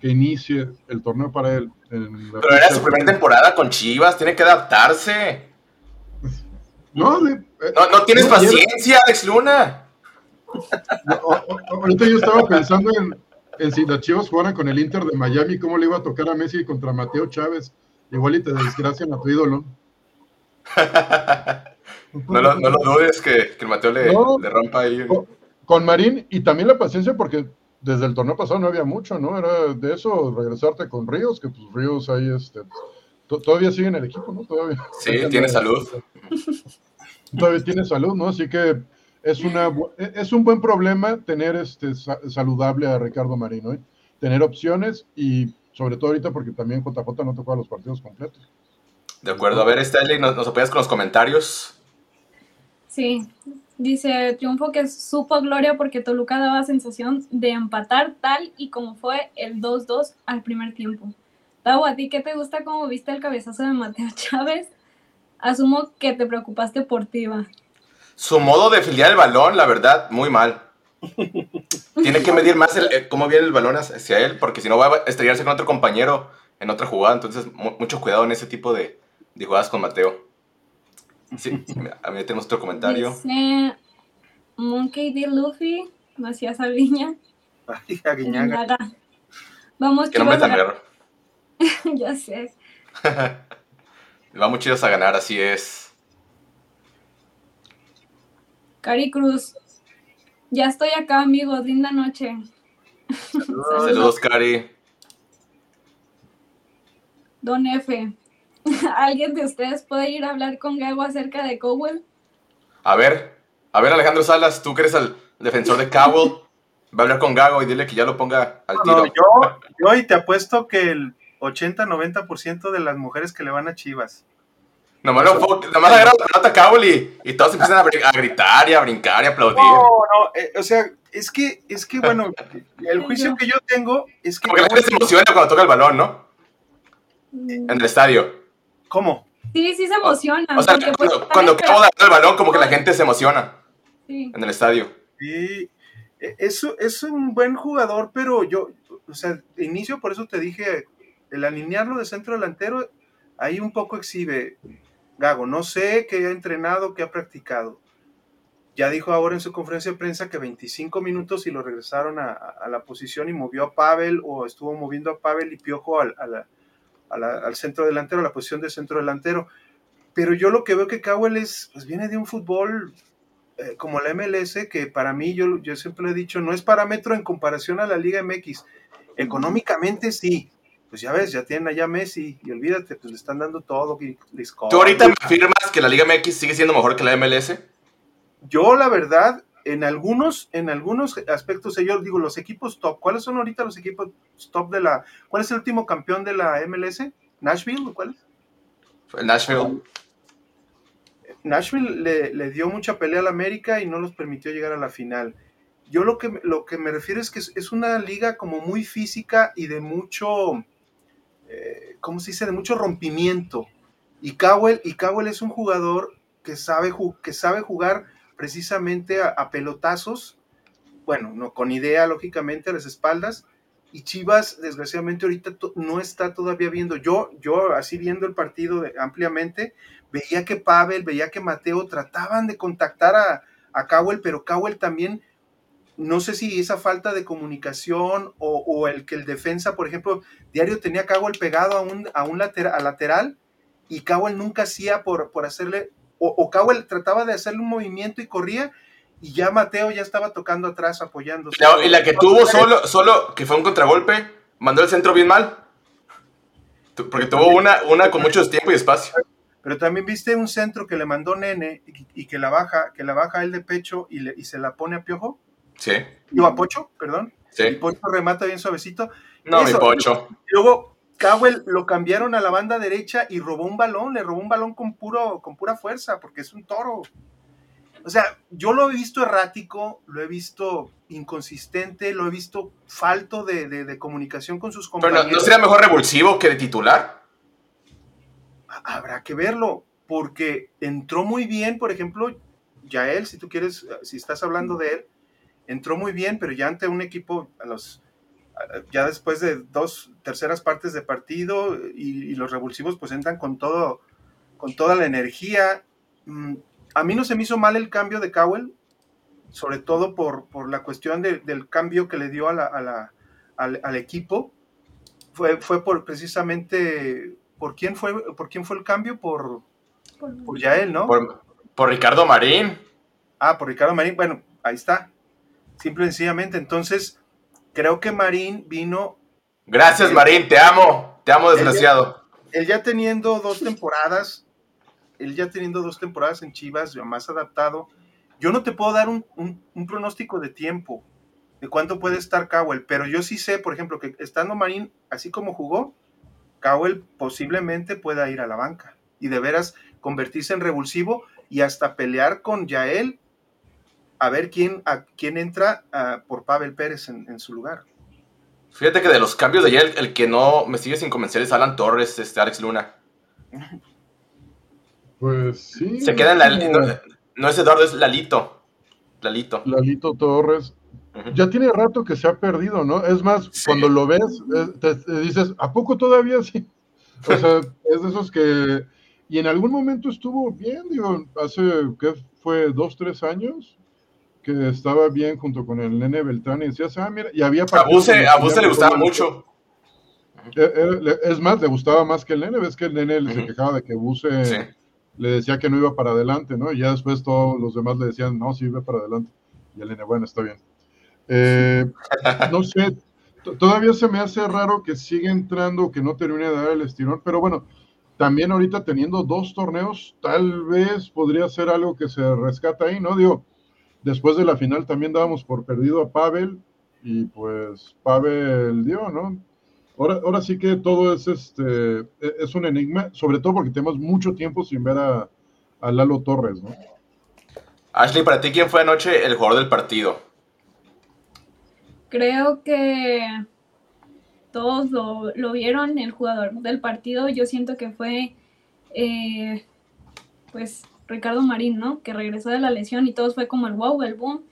que inicie el torneo para él. en la Pero era su primera temporada con Chivas, tiene que adaptarse. No, eh, No, no tienes No, paciencia, Alex Luna. Ahorita yo estaba pensando en, en si las Chivas jugaran con el Inter de Miami, cómo le iba a tocar a Messi contra Mateo Chávez. Igual y te desgracian a tu ídolo. No lo, no lo dudes que, que el Mateo le, No. le rompa ahí. Con- Con Marín y también la paciencia porque desde el torneo pasado no había mucho, ¿no? Era de eso, regresarte con Ríos, que pues Ríos ahí este, to- todavía sigue en el equipo, ¿no? Todavía. Sí, tiene salud. Todavía tiene salud, ¿no? Así que es, una, e- es un buen problema tener este sa- saludable a Ricardo Marín, ¿no? Tener opciones y sobre todo ahorita porque también JJ no tocó los partidos completos. De acuerdo. A ver, Stanley, ¿nos, nos apoyas con los comentarios? Sí, dice triunfo que supo gloria porque Toluca daba sensación de empatar tal y como fue el 2-2 al primer tiempo. Tavo, ¿a ti qué te gusta cómo viste el cabezazo de Mateo Chávez? Asumo que te preocupaste por Tiva. Su modo de filiar el balón, la verdad, muy mal. Tiene que medir más el- eh, cómo viene el balón hacia él, porque si no va a estrellarse con otro compañero en otra jugada. Entonces, mu- mucho cuidado en ese tipo de, de jugadas con Mateo. Sí, a mí tenemos otro comentario. Dice Monkey D. Luffy, Macías. Nada. Vamos, Que no me chicos. tan a- raro. (laughs) ya sé. (laughs) Vamos chidos a ganar, así es. Cari Cruz. Ya estoy acá, amigos. Linda noche. Saludos, Cari. Don F. (laughs) ¿Alguien de ustedes puede ir a hablar con Gago acerca de Cowell? A ver, a ver, Alejandro Salas, tú que eres el defensor de Cowell, va a hablar con Gago y dile que ya lo ponga al tiro. No, yo, yo y te apuesto que el 80-90% de las mujeres que le van a Chivas. Nomás, lo nomás agarra la pelota a Cowell y, todos empiezan a, gritar y a brincar y a aplaudir. No, no, eh, o sea, es que, es que bueno, el juicio que yo tengo es que. Como que la gente se emociona cuando toca el balón, ¿no? Mm, En el estadio. ¿Cómo? Sí, sí se emocionan. O sea, porque, pues, cuando, cuando Cowell agarra el balón, como que la gente se emociona Sí. en el estadio. Sí, e- eso es un buen jugador, pero yo, o sea, de inicio, por eso te dije, el alinearlo de centro delantero, ahí un poco exhibe Gago. No sé qué ha entrenado, qué ha practicado. Ya dijo ahora en su conferencia de prensa que 25 minutos y lo regresaron a, la posición y movió a Pavel o estuvo moviendo a Pavel y Piojo al, al centro delantero, a la posición de centro delantero. Pero yo lo que veo que Cowell es, pues viene de un fútbol eh, como la MLS, que para mí, yo, yo siempre lo he dicho, no es parámetro en comparación a la Liga MX. Económicamente sí. Pues ya ves, ya tienen allá Messi y olvídate, pues le están dando todo. les ¿Tú ahorita me afirmas que la Liga MX sigue siendo mejor que la MLS? Yo, la verdad, en algunos, en algunos aspectos, eh, yo digo, los equipos top, ¿cuáles son ahorita los equipos top de la... ¿Cuál es el último campeón de la MLS? ¿Nashville o cuál es? Nashville. Nashville le, le dio mucha pelea al América y no los permitió llegar a la final. Yo lo que, lo que me refiero es que es, es una liga como muy física y de mucho, eh, ¿cómo se dice? De mucho rompimiento. Y Cowell, y Cowell es un jugador que sabe, que sabe jugar precisamente a, pelotazos, bueno, no con idea, lógicamente, a las espaldas. Y Chivas, desgraciadamente, ahorita no está todavía viendo. Yo, yo así viendo el partido ampliamente, veía que Pavel, veía que Mateo trataban de contactar a, a Cowell, pero Cowell también, no sé si esa falta de comunicación o, o el que el defensa, por ejemplo, diario tenía a Cowell pegado a un, a un lateral, a lateral y Cowell nunca hacía por, por hacerle, o, o Cowell trataba de hacerle un movimiento y corría y ya Mateo ya estaba tocando atrás apoyándose. Y la, y la que tuvo solo, solo, que fue un contragolpe, mandó el centro bien mal. Porque tuvo una, una con mucho tiempo y espacio. Pero también viste un centro que le mandó Nene y, y que la baja, que la baja él de pecho y, le, y se la pone a Piojo, Sí, digo a Pocho, perdón. Y sí. Pocho remata bien suavecito. No, mi pocho. Luego Cowell lo cambiaron a la banda derecha y robó un balón, le robó un balón con, puro, con pura fuerza, porque es un toro. O sea, yo lo he visto errático, lo he visto inconsistente, lo he visto falto de, de- de comunicación con sus Pero compañeros. no, ¿no sería mejor revulsivo que de titular? Habrá que verlo, porque entró muy bien, por ejemplo, Yael, si tú quieres, si estás hablando de él, entró muy bien, pero ya ante un equipo, a los, ya después de dos terceras partes de partido y, y los revulsivos pues entran con todo, con toda la energía. Mm, A mí no se me hizo mal el cambio de Cowell, sobre todo por, por la cuestión de- del cambio que le dio a la- a la- al, al equipo. Fue, fue por precisamente, ¿por quién fue, por quién fue el cambio? Por, por Yael, ¿no? Por, por Ricardo Marín. Ah, por Ricardo Marín. Bueno, ahí está. Simple y sencillamente. Entonces, creo que Marín vino, Gracias, Marín, te amo. Te amo, desgraciado. él ya teniendo dos temporadas, él ya teniendo dos temporadas en Chivas, ya más adaptado. Yo no te puedo dar un, un- un pronóstico de tiempo, de cuánto puede estar Cowell, pero yo sí sé, por ejemplo, que estando Marín así como jugó, Cowell posiblemente pueda ir a la banca y de veras convertirse en revulsivo y hasta pelear con Yael a ver quién, a quién entra ah, por Pavel Pérez en, en su lugar. Fíjate que de los cambios de ayer, el, el que no me sigue sin convencer es Alan Torres, este Alex Luna. Pues sí. Se queda en la. No, no es Eduardo, es Lalito. Lalito. Lalito Torres. Ya tiene rato que se ha perdido, ¿no? Es más, Sí. cuando lo ves, eh, te, te dices, ¿a poco todavía sí? O sea, (laughs) es de esos que, y en algún momento estuvo bien, digo, hace, ¿qué fue? Dos, tres años, que estaba bien junto con el nene Beltrán y decías, ah, mira, y había... A Buse, a Buse le gustaba mucho. Eh, eh, es más, le gustaba más que el nene, ves que el nene se quejaba de que Buse le decía que no iba para adelante, ¿no? Y ya después todos los demás le decían, no, sí, iba para adelante. Y el nene, bueno, está bien. Eh, (laughs) no sé, todavía se me hace raro que siga entrando, que no termine de dar el estirón, pero bueno, también ahorita teniendo dos torneos, tal vez podría ser algo que se rescata ahí, ¿no? Digo, después de la final también dábamos por perdido a Pavel y pues Pavel dio, ¿no? Ahora, ahora sí que todo es este e, es un enigma, sobre todo porque tenemos mucho tiempo sin ver a, a Lalo Torres, ¿no? Ashley, para ti, ¿quién fue anoche el jugador del partido? Creo que todos lo, vieron, el jugador del partido, yo siento que fue, eh, pues, Ricardo Marín, ¿no? Que regresó de la lesión y todos fue como el wow, el boom,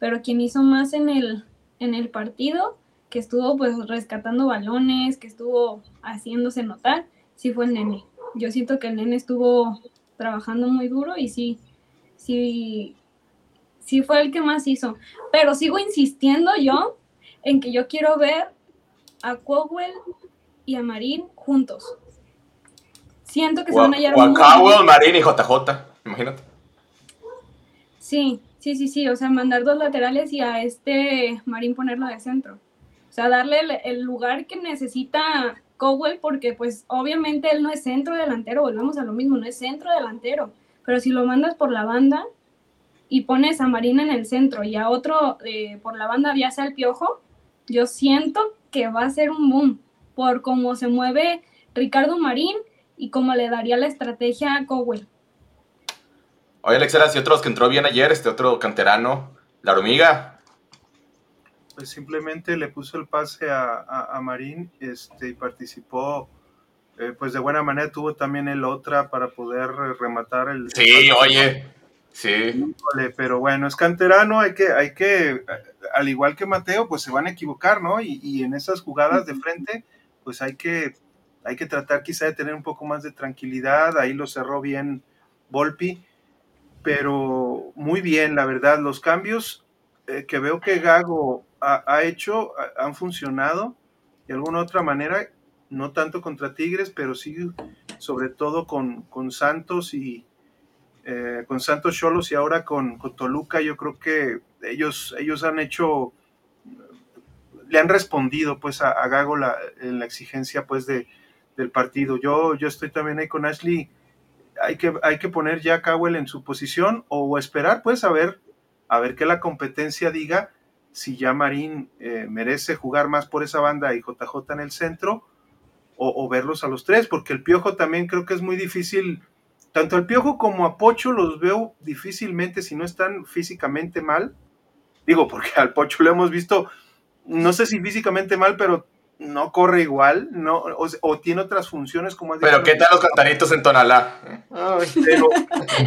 pero quien hizo más en el, en el partido, que estuvo pues rescatando balones, que estuvo haciéndose notar, sí fue el nene. Yo siento que el nene estuvo trabajando muy duro y sí, sí, sí fue el que más hizo. Pero sigo insistiendo yo en que yo quiero ver a Cowell y a Marín juntos. Siento que se van a hallar. A Cowell, Marín y JJ, imagínate. Sí, sí, sí, sí. O sea, mandar dos laterales y a este Marín ponerlo de centro. O sea, darle el, lugar que necesita Cowell, porque pues obviamente él no es centro delantero, volvemos a lo mismo, no es centro delantero. Pero si lo mandas por la banda y pones a Marín en el centro y a otro eh, por la banda, ya el piojo, yo siento que va a ser un boom por cómo se mueve Ricardo Marín y cómo le daría la estrategia a Cowell. Oye, Alexera, y otros que entró bien ayer, este otro canterano, la hormiga. Pues simplemente le puso el pase a, Marín este, y participó eh, pues de buena manera. Tuvo también el otra para poder rematar el. Sí, oye, Sí. pero bueno, es canterano, hay que, hay que, al igual que Mateo, pues se van a equivocar, ¿no? Y, en esas jugadas de frente, pues hay que, hay que tratar quizá de tener un poco más de tranquilidad. Ahí lo cerró bien Volpi, pero muy bien, la verdad. Los cambios eh, que veo que Gago ha, hecho han funcionado de alguna otra manera, no tanto contra Tigres, pero sí sobre todo con, con Santos y, eh, con Santos Cholos y ahora con, Toluca, yo creo que ellos, ellos han hecho, le han respondido pues a, Gago la, en la exigencia pues de, del partido. Yo, yo estoy también ahí con Ashley, hay que, hay que poner ya a Cowell en su posición o esperar pues a ver, a ver que la competencia diga si ya Marín eh, merece jugar más por esa banda y JJ en el centro o, o verlos a los tres, porque el Piojo también creo que es muy difícil tanto al Piojo como a Pocho los veo difícilmente si no están físicamente mal. Digo, porque al Pocho lo hemos visto, no sé si físicamente mal, pero no corre igual, no, o, tiene otras funciones como Pero ¿qué tal los cantaritos en Tonalá?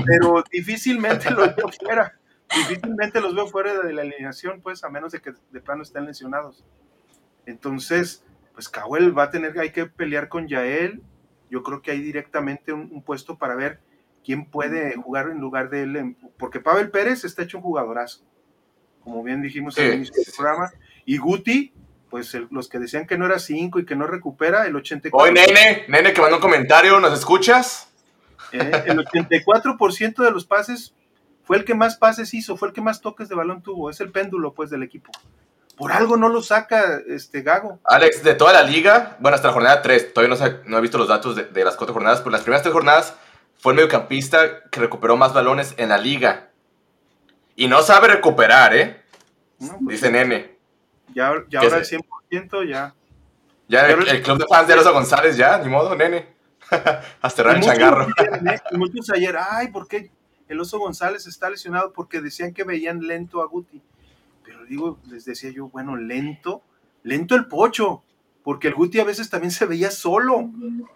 Pero, difícilmente los veo fuera, difícilmente los veo fuera de la alineación, pues, a menos de que de plano estén lesionados. Entonces, pues Cowell va a tener, hay que pelear con Yael, yo creo que hay directamente un, puesto para ver quién puede jugar en lugar de él, porque Pavel Pérez está hecho un jugadorazo, como bien dijimos en el inicio del programa, y Guti, pues los que decían que no era 5 y que no recupera, el 84%. Oye, nene, nene, que mandó un comentario, ¿nos escuchas? Eh, el 84% de los pases fue el que más pases hizo, fue el que más toques de balón tuvo, es el péndulo pues del equipo por algo no lo saca este Gago. Alex, de toda la liga, bueno, hasta la jornada 3, todavía no, no he visto los datos de, las cuatro jornadas, pero las primeras tres jornadas fue el mediocampista que recuperó más balones en la liga. Y no sabe recuperar, ¿eh? Pues Dice Nene. Ya, ya ahora el 100% ya. Ya el, club de fans de Rosa González, ya, ni modo, Nene. (laughs) Hasta el changarro. ¿eh? muchos ayer, ay, ¿por qué el Oso González está lesionado? Porque decían que veían lento a Guti digo, les decía yo, bueno, lento, lento el pocho, porque el Guti a veces también se veía solo.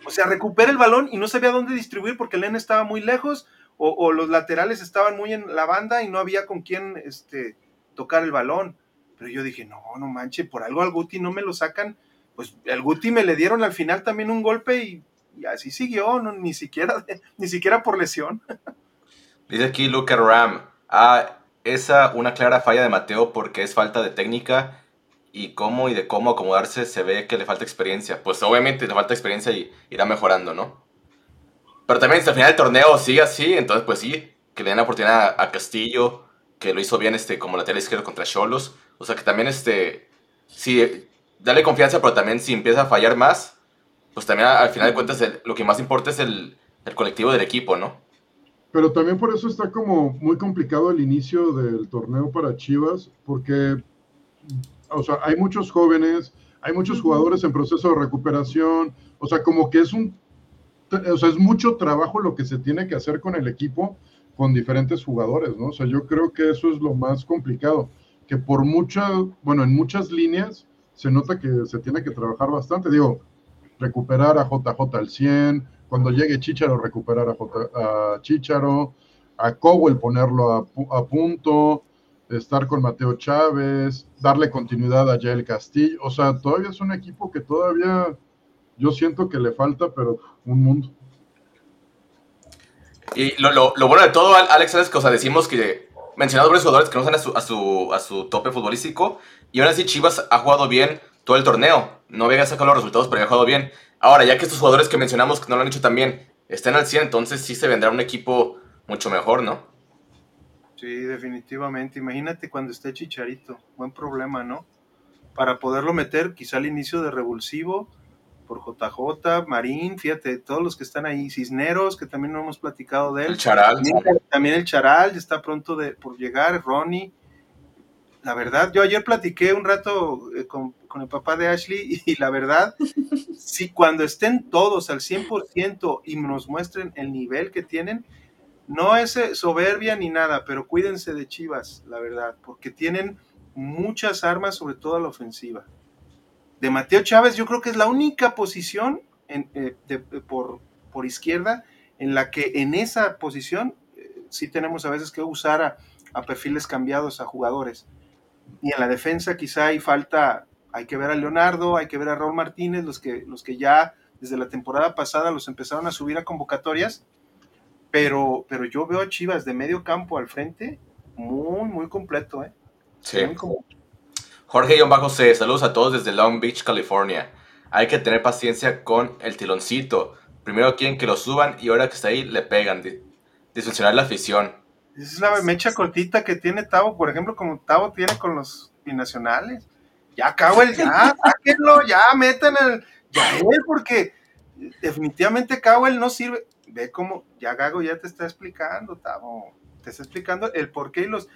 O sea, recupera el balón y no sabía dónde distribuir porque el Len estaba muy lejos o, los laterales estaban muy en la banda y no había con quién este, tocar el balón. Pero yo dije, no, no manche, por algo al Guti no me lo sacan. Pues el Guti me le dieron al final también un golpe y Y así siguió, no, ni, siquiera, (laughs) ni siquiera por lesión. (laughs) Dice aquí Luca Ram, ah, esa una clara falla de Mateo porque es falta de técnica y cómo y de cómo acomodarse se ve que le falta experiencia. Pues obviamente le falta experiencia y irá mejorando, ¿no? Pero también si al final del torneo sigue así, entonces pues sí, que le den la oportunidad a, Castillo, que lo hizo bien este, como lateral izquierdo contra Cholos. O sea que también este, sí, dale confianza, pero también si empieza a fallar más, pues también al final de cuentas lo que más importa es el, el colectivo del equipo, ¿no? Pero también por eso está como muy complicado el inicio del torneo para Chivas, porque, o sea, hay muchos jóvenes, hay muchos jugadores en proceso de recuperación, o sea, como que es un, o sea, es mucho trabajo lo que se tiene que hacer con el equipo, con diferentes jugadores, ¿no? O sea, yo creo que eso es lo más complicado, que por muchas, bueno, en muchas líneas se nota que se tiene que trabajar bastante, digo, recuperar a JJ al 100, cuando llegue Chicharo recuperar a, J, a Chicharo, a Cowell ponerlo a, punto, estar con Mateo Chávez, darle continuidad a Yael Castillo, o sea, todavía es un equipo que todavía yo siento que le falta, pero un mundo. Y lo, lo, lo, bueno de todo, Alex, es que o sea, decimos que mencionamos varios jugadores que no están a su, a, su, tope futbolístico. Y aún así Chivas ha jugado bien todo el torneo. No había sacado los resultados, pero ha jugado bien. Ahora, ya que estos jugadores que mencionamos que no lo han hecho tan bien están al 100, entonces sí se vendrá un equipo mucho mejor, ¿no? Sí, definitivamente. Imagínate cuando esté Chicharito. Buen problema, ¿no? Para poderlo meter quizá al inicio de revulsivo por JJ, Marín, fíjate, todos los que están ahí, Cisneros, que también no hemos platicado de él. El Charal. También, el Charal, ya está pronto de, por llegar, Ronnie. La verdad, yo ayer platiqué un rato eh, con, con, el papá de Ashley (laughs) y la verdad, si cuando estén todos al 100% y nos muestren el nivel que tienen, no es eh, soberbia ni nada, pero cuídense de Chivas, la verdad, porque tienen muchas armas, sobre todo a la ofensiva de Mateo Chávez, yo creo que es la única posición en, eh, de, por, por, izquierda en la que en esa posición eh, sí tenemos a veces que usar a, a, perfiles cambiados a jugadores. Y en la defensa quizá hay falta, hay que ver a Leonardo, hay que ver a Raúl Martínez, los que, los que ya desde la temporada pasada los empezaron a subir a convocatorias, pero, pero yo veo a Chivas de medio campo al frente muy, muy completo. ¿eh? Sí. Muy completo. Jorge-C, saludos a todos desde Long Beach, California. Hay que tener paciencia con el tiloncito. Primero quieren que lo suban y ahora que está ahí le pegan. Disfuncionar la afición. Esa es la mecha cortita que tiene Tavo, por ejemplo, como Tavo tiene con los binacionales. Ya el ya, (laughs) sáquenlo, ya, meten el. Ya, él, porque definitivamente Cowell no sirve. Ve cómo, ya Gago ya te está explicando, Tavo. Te está explicando el por qué y los.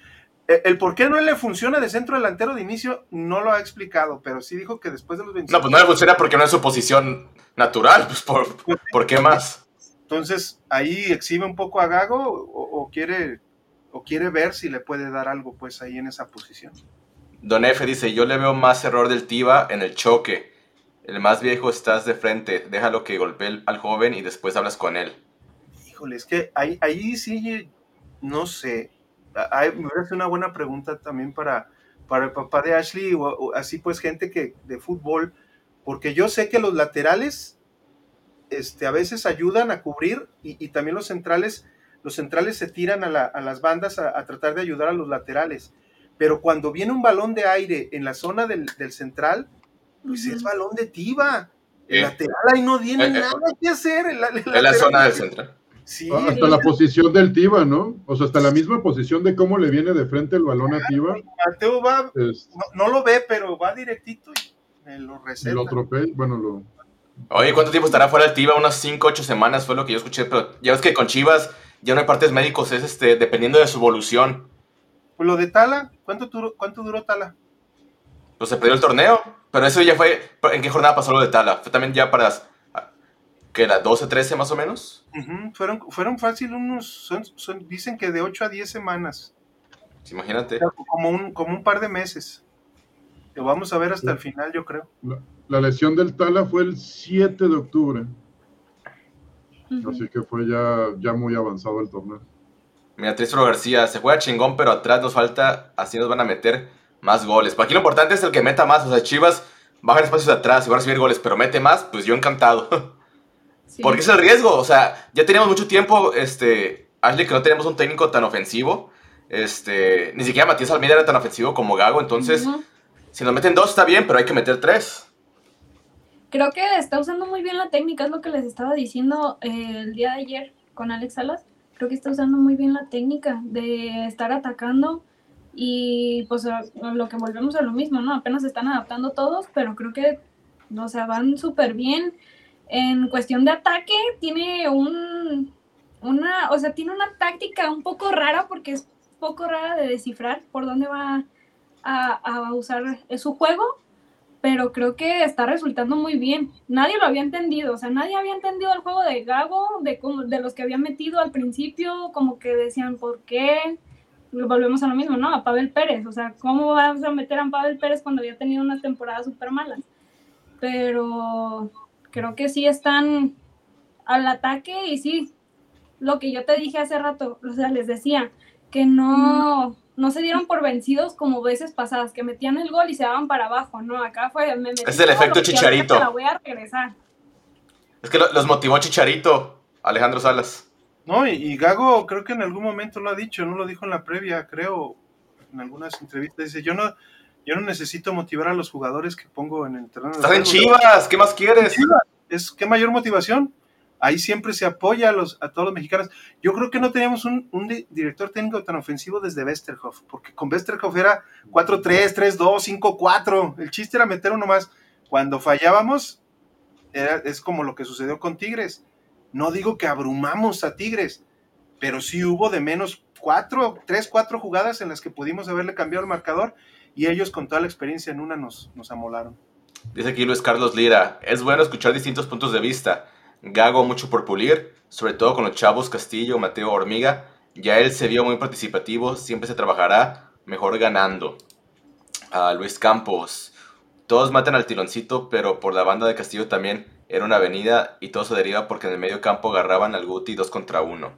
Eh, el por qué no le funciona de centro delantero de inicio no lo ha explicado, pero sí dijo que después de los 25... No, pues no le funciona porque no es su posición natural, (laughs) pues por, ¿por qué más? Entonces, ahí exhibe un poco a Gago o, quiere, o quiere ver si le puede dar algo pues ahí en esa posición. Don F dice, yo le veo más error del Tiva en el choque. El más viejo estás de frente, déjalo que golpee al joven y después hablas con él. Híjole, es que ahí, ahí sí, no sé, me sido una buena pregunta también para, para el papá de Ashley o, así pues gente que de fútbol, porque yo sé que los laterales este, a veces ayudan a cubrir y, también los centrales, los centrales se tiran a, las bandas a, tratar de ayudar a los laterales. Pero cuando viene un balón de aire en la zona del, central, pues es balón de tiba. El lateral ahí no tiene eh, eh, nada que hacer. en la zona del central. Ah, hasta la posición del Tiva, ¿no? O sea, hasta la misma posición de cómo le viene de frente el balón a Tiva. Mateo va, no, lo ve, pero va directito y lo receta. Lo atropella, bueno, lo... Oye, ¿cuánto tiempo estará fuera el Tiva? Unas 5, 8 semanas fue lo que yo escuché, pero ya ves que con Chivas ya no hay partes médicos, es este, dependiendo de su evolución. Pues lo de Tala, ¿cuánto duró, cuánto duró Tala? Pues se perdió el torneo, pero eso ya fue, ¿en qué jornada pasó lo de Tala? Fue también ya para que era 12, 13 más o menos. fueron, fueron fácil unos, son, dicen que de 8 a 10 semanas. Imagínate. Como un, como un par de meses. Lo vamos a ver hasta el final, yo creo. La, lesión del Tala fue el 7 de octubre. Así que fue ya, ya muy avanzado el torneo. Mira, Tristro García, se juega chingón, pero atrás nos falta, así nos van a meter más goles. Para aquí lo importante es el que meta más. O sea, Chivas baja espacios de atrás y va a recibir goles, pero mete más, pues yo encantado. (laughs) Porque es el riesgo. O sea, ya teníamos mucho tiempo, este, Ashley, que no tenemos un técnico tan ofensivo. Este, ni siquiera Matías Almeida era tan ofensivo como Gago. Entonces, si nos meten dos está bien, pero hay que meter tres. Creo que está usando muy bien la técnica, es lo que les estaba diciendo eh, el día de ayer con Alex Salas. Creo que está usando muy bien la técnica de estar atacando y pues lo que volvemos a lo mismo, ¿no? Apenas se están adaptando todos, pero creo que, o sea, van súper bien. En cuestión de ataque, tiene un, una, o sea, tiene una táctica un poco rara porque es poco rara de descifrar por dónde va a, a usar su juego, pero creo que está resultando muy bien. Nadie lo había entendido, o sea, nadie había entendido el juego de Gago, de, de los que había metido al principio, como que decían, ¿por qué? Volvemos a lo mismo, ¿no? A Pavel Pérez, o sea, ¿cómo vas a meter a Pavel Pérez cuando había tenido una temporada súper mala? Pero creo que sí están al ataque y sí, lo que yo te dije hace rato, o sea, les decía que no no se dieron por vencidos como veces pasadas, que metían el gol y se daban para abajo, ¿no? Acá fue... Me es el efecto Chicharito. La voy a regresar. Es que los motivó Chicharito, Alejandro Salas. No, y, Gago creo que en algún momento lo ha dicho, no lo dijo en la previa, creo, en algunas entrevistas, dice, yo no, yo no necesito motivar a los jugadores que pongo en el terreno. Estás en Chivas, ¿qué más quieres? Es, ¿Qué mayor motivación? ahí siempre se apoya a, los, a todos los mexicanos. Yo creo que no teníamos un, un director técnico tan ofensivo desde Westerhoff, porque con Westerhoff era 4-3, 3-2, 5-4. El chiste era meter uno más. Cuando fallábamos, era, es como lo que sucedió con Tigres. No digo que abrumamos a Tigres, pero sí hubo de menos cuatro, tres, cuatro jugadas en las que pudimos haberle cambiado el marcador y ellos con toda la experiencia en una nos, nos amolaron. Dice aquí Luis Carlos Lira, es bueno escuchar distintos puntos de vista Gago mucho por pulir, sobre todo con los chavos Castillo, Mateo Hormiga. Ya él se vio muy participativo, siempre se trabajará mejor ganando. A Luis Campos. Todos matan al tironcito, pero por la banda de Castillo también era una avenida y todo se deriva porque en el medio campo agarraban al Guti dos contra uno.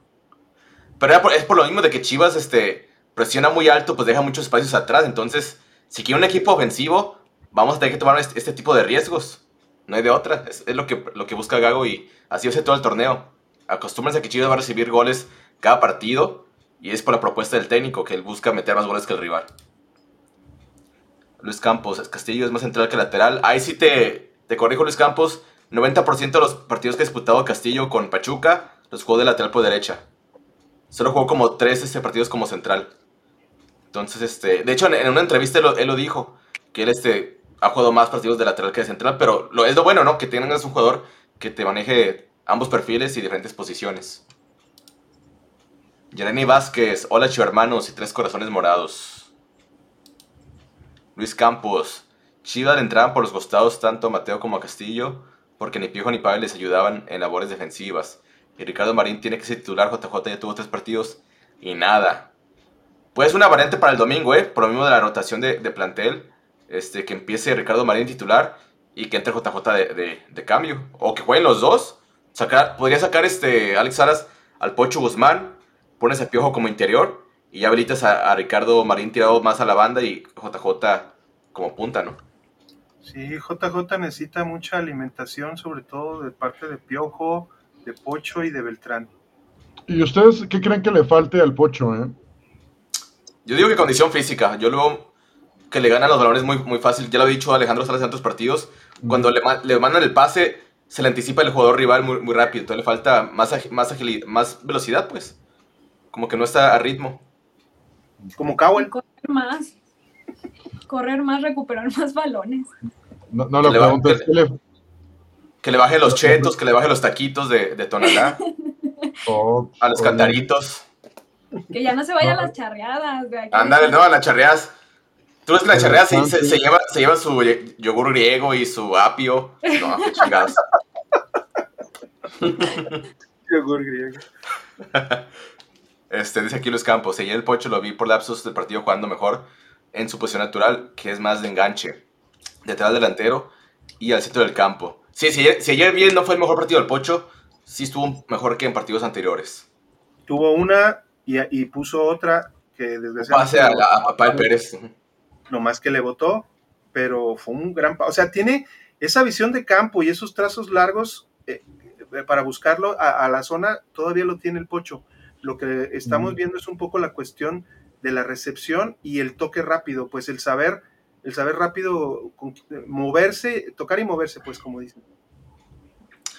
Pero es por lo mismo de que Chivas este, presiona muy alto, pues deja muchos espacios atrás. Entonces, si quiere un equipo ofensivo, vamos a tener que tomar este, este tipo de riesgos. No hay de otra. Es, lo, que, lo que busca Gago y así hace todo el torneo. Acostúmbrense a que Chivas va a recibir goles cada partido y es por la propuesta del técnico que él busca meter más goles que el rival. Luis Campos, Castillo es más central que lateral. Ahí sí te, te corrijo, Luis Campos. 90% de los partidos que ha disputado Castillo con Pachuca los jugó de lateral por derecha. Solo jugó como tres este, partidos como central. Entonces, este, de hecho, en, una entrevista él, lo dijo, que él este, ha jugado más partidos de lateral que de central, pero lo, es lo bueno, ¿no? Que tengas un jugador que te maneje ambos perfiles y diferentes posiciones. Jeremy Vázquez, hola hermanos y tres corazones morados. Luis Campos, Chivas le entraban por los costados tanto a Mateo como a Castillo, porque ni Piojo ni Pavel les ayudaban en labores defensivas. Y Ricardo Marín tiene que ser titular, JJ ya tuvo tres partidos y nada. Pues una variante para el domingo, ¿eh? Por lo mismo de la rotación de, de plantel este, que empiece Ricardo Marín titular y que entre JJ de, cambio. O que jueguen los dos. Sacar, podría sacar este Alex Salas al Pocho Guzmán, pones a Piojo como interior y ya habilitas a, Ricardo Marín tirado más a la banda y JJ como punta, ¿no? Sí, JJ necesita mucha alimentación, sobre todo de parte de Piojo, de Pocho y de Beltrán. ¿Y ustedes qué creen que le falte al Pocho? Eh? Yo digo que condición física. Yo luego que le ganan los balones muy, muy fácil. Ya lo ha dicho Alejandro Salas en otros partidos. Cuando le, le, mandan el pase, se le anticipa el jugador rival muy, muy rápido. Entonces le falta más, más agilidad, más velocidad, pues. Como que no está a ritmo. Como Cowell. Correr más. Correr más, recuperar (laughs) más balones. No, no lo preguntes. Que le baje los (laughs) chetos, que le baje los taquitos de, de tonalá. (laughs) Oh, a los cantaritos. Que ya no se vaya a las charreadas. Ándale, no, a las charreadas. ¿Tú ves que la charrea se, se, lleva, se lleva su yogur griego y su apio? No, qué chingados. (laughs) yogur griego. Este, dice aquí Luis Campos, ayer el Pocho lo vi por lapsos del partido jugando mejor en su posición natural, que es más de enganche, detrás delantero y al centro del campo. Sí, si, si ayer bien no fue el mejor partido del Pocho, sí estuvo mejor que en partidos anteriores. Tuvo una y, y puso otra que desgraciadamente... Pase a, a, a Papá Pérez más que le votó, pero fue un gran... O sea, tiene esa visión de campo y esos trazos largos, eh, eh, para buscarlo a, a la zona, todavía lo tiene el Pocho. Lo que estamos Mm. viendo es un poco la cuestión de la recepción y el toque rápido, pues el saber, el saber rápido con- moverse, tocar y moverse, pues como dicen.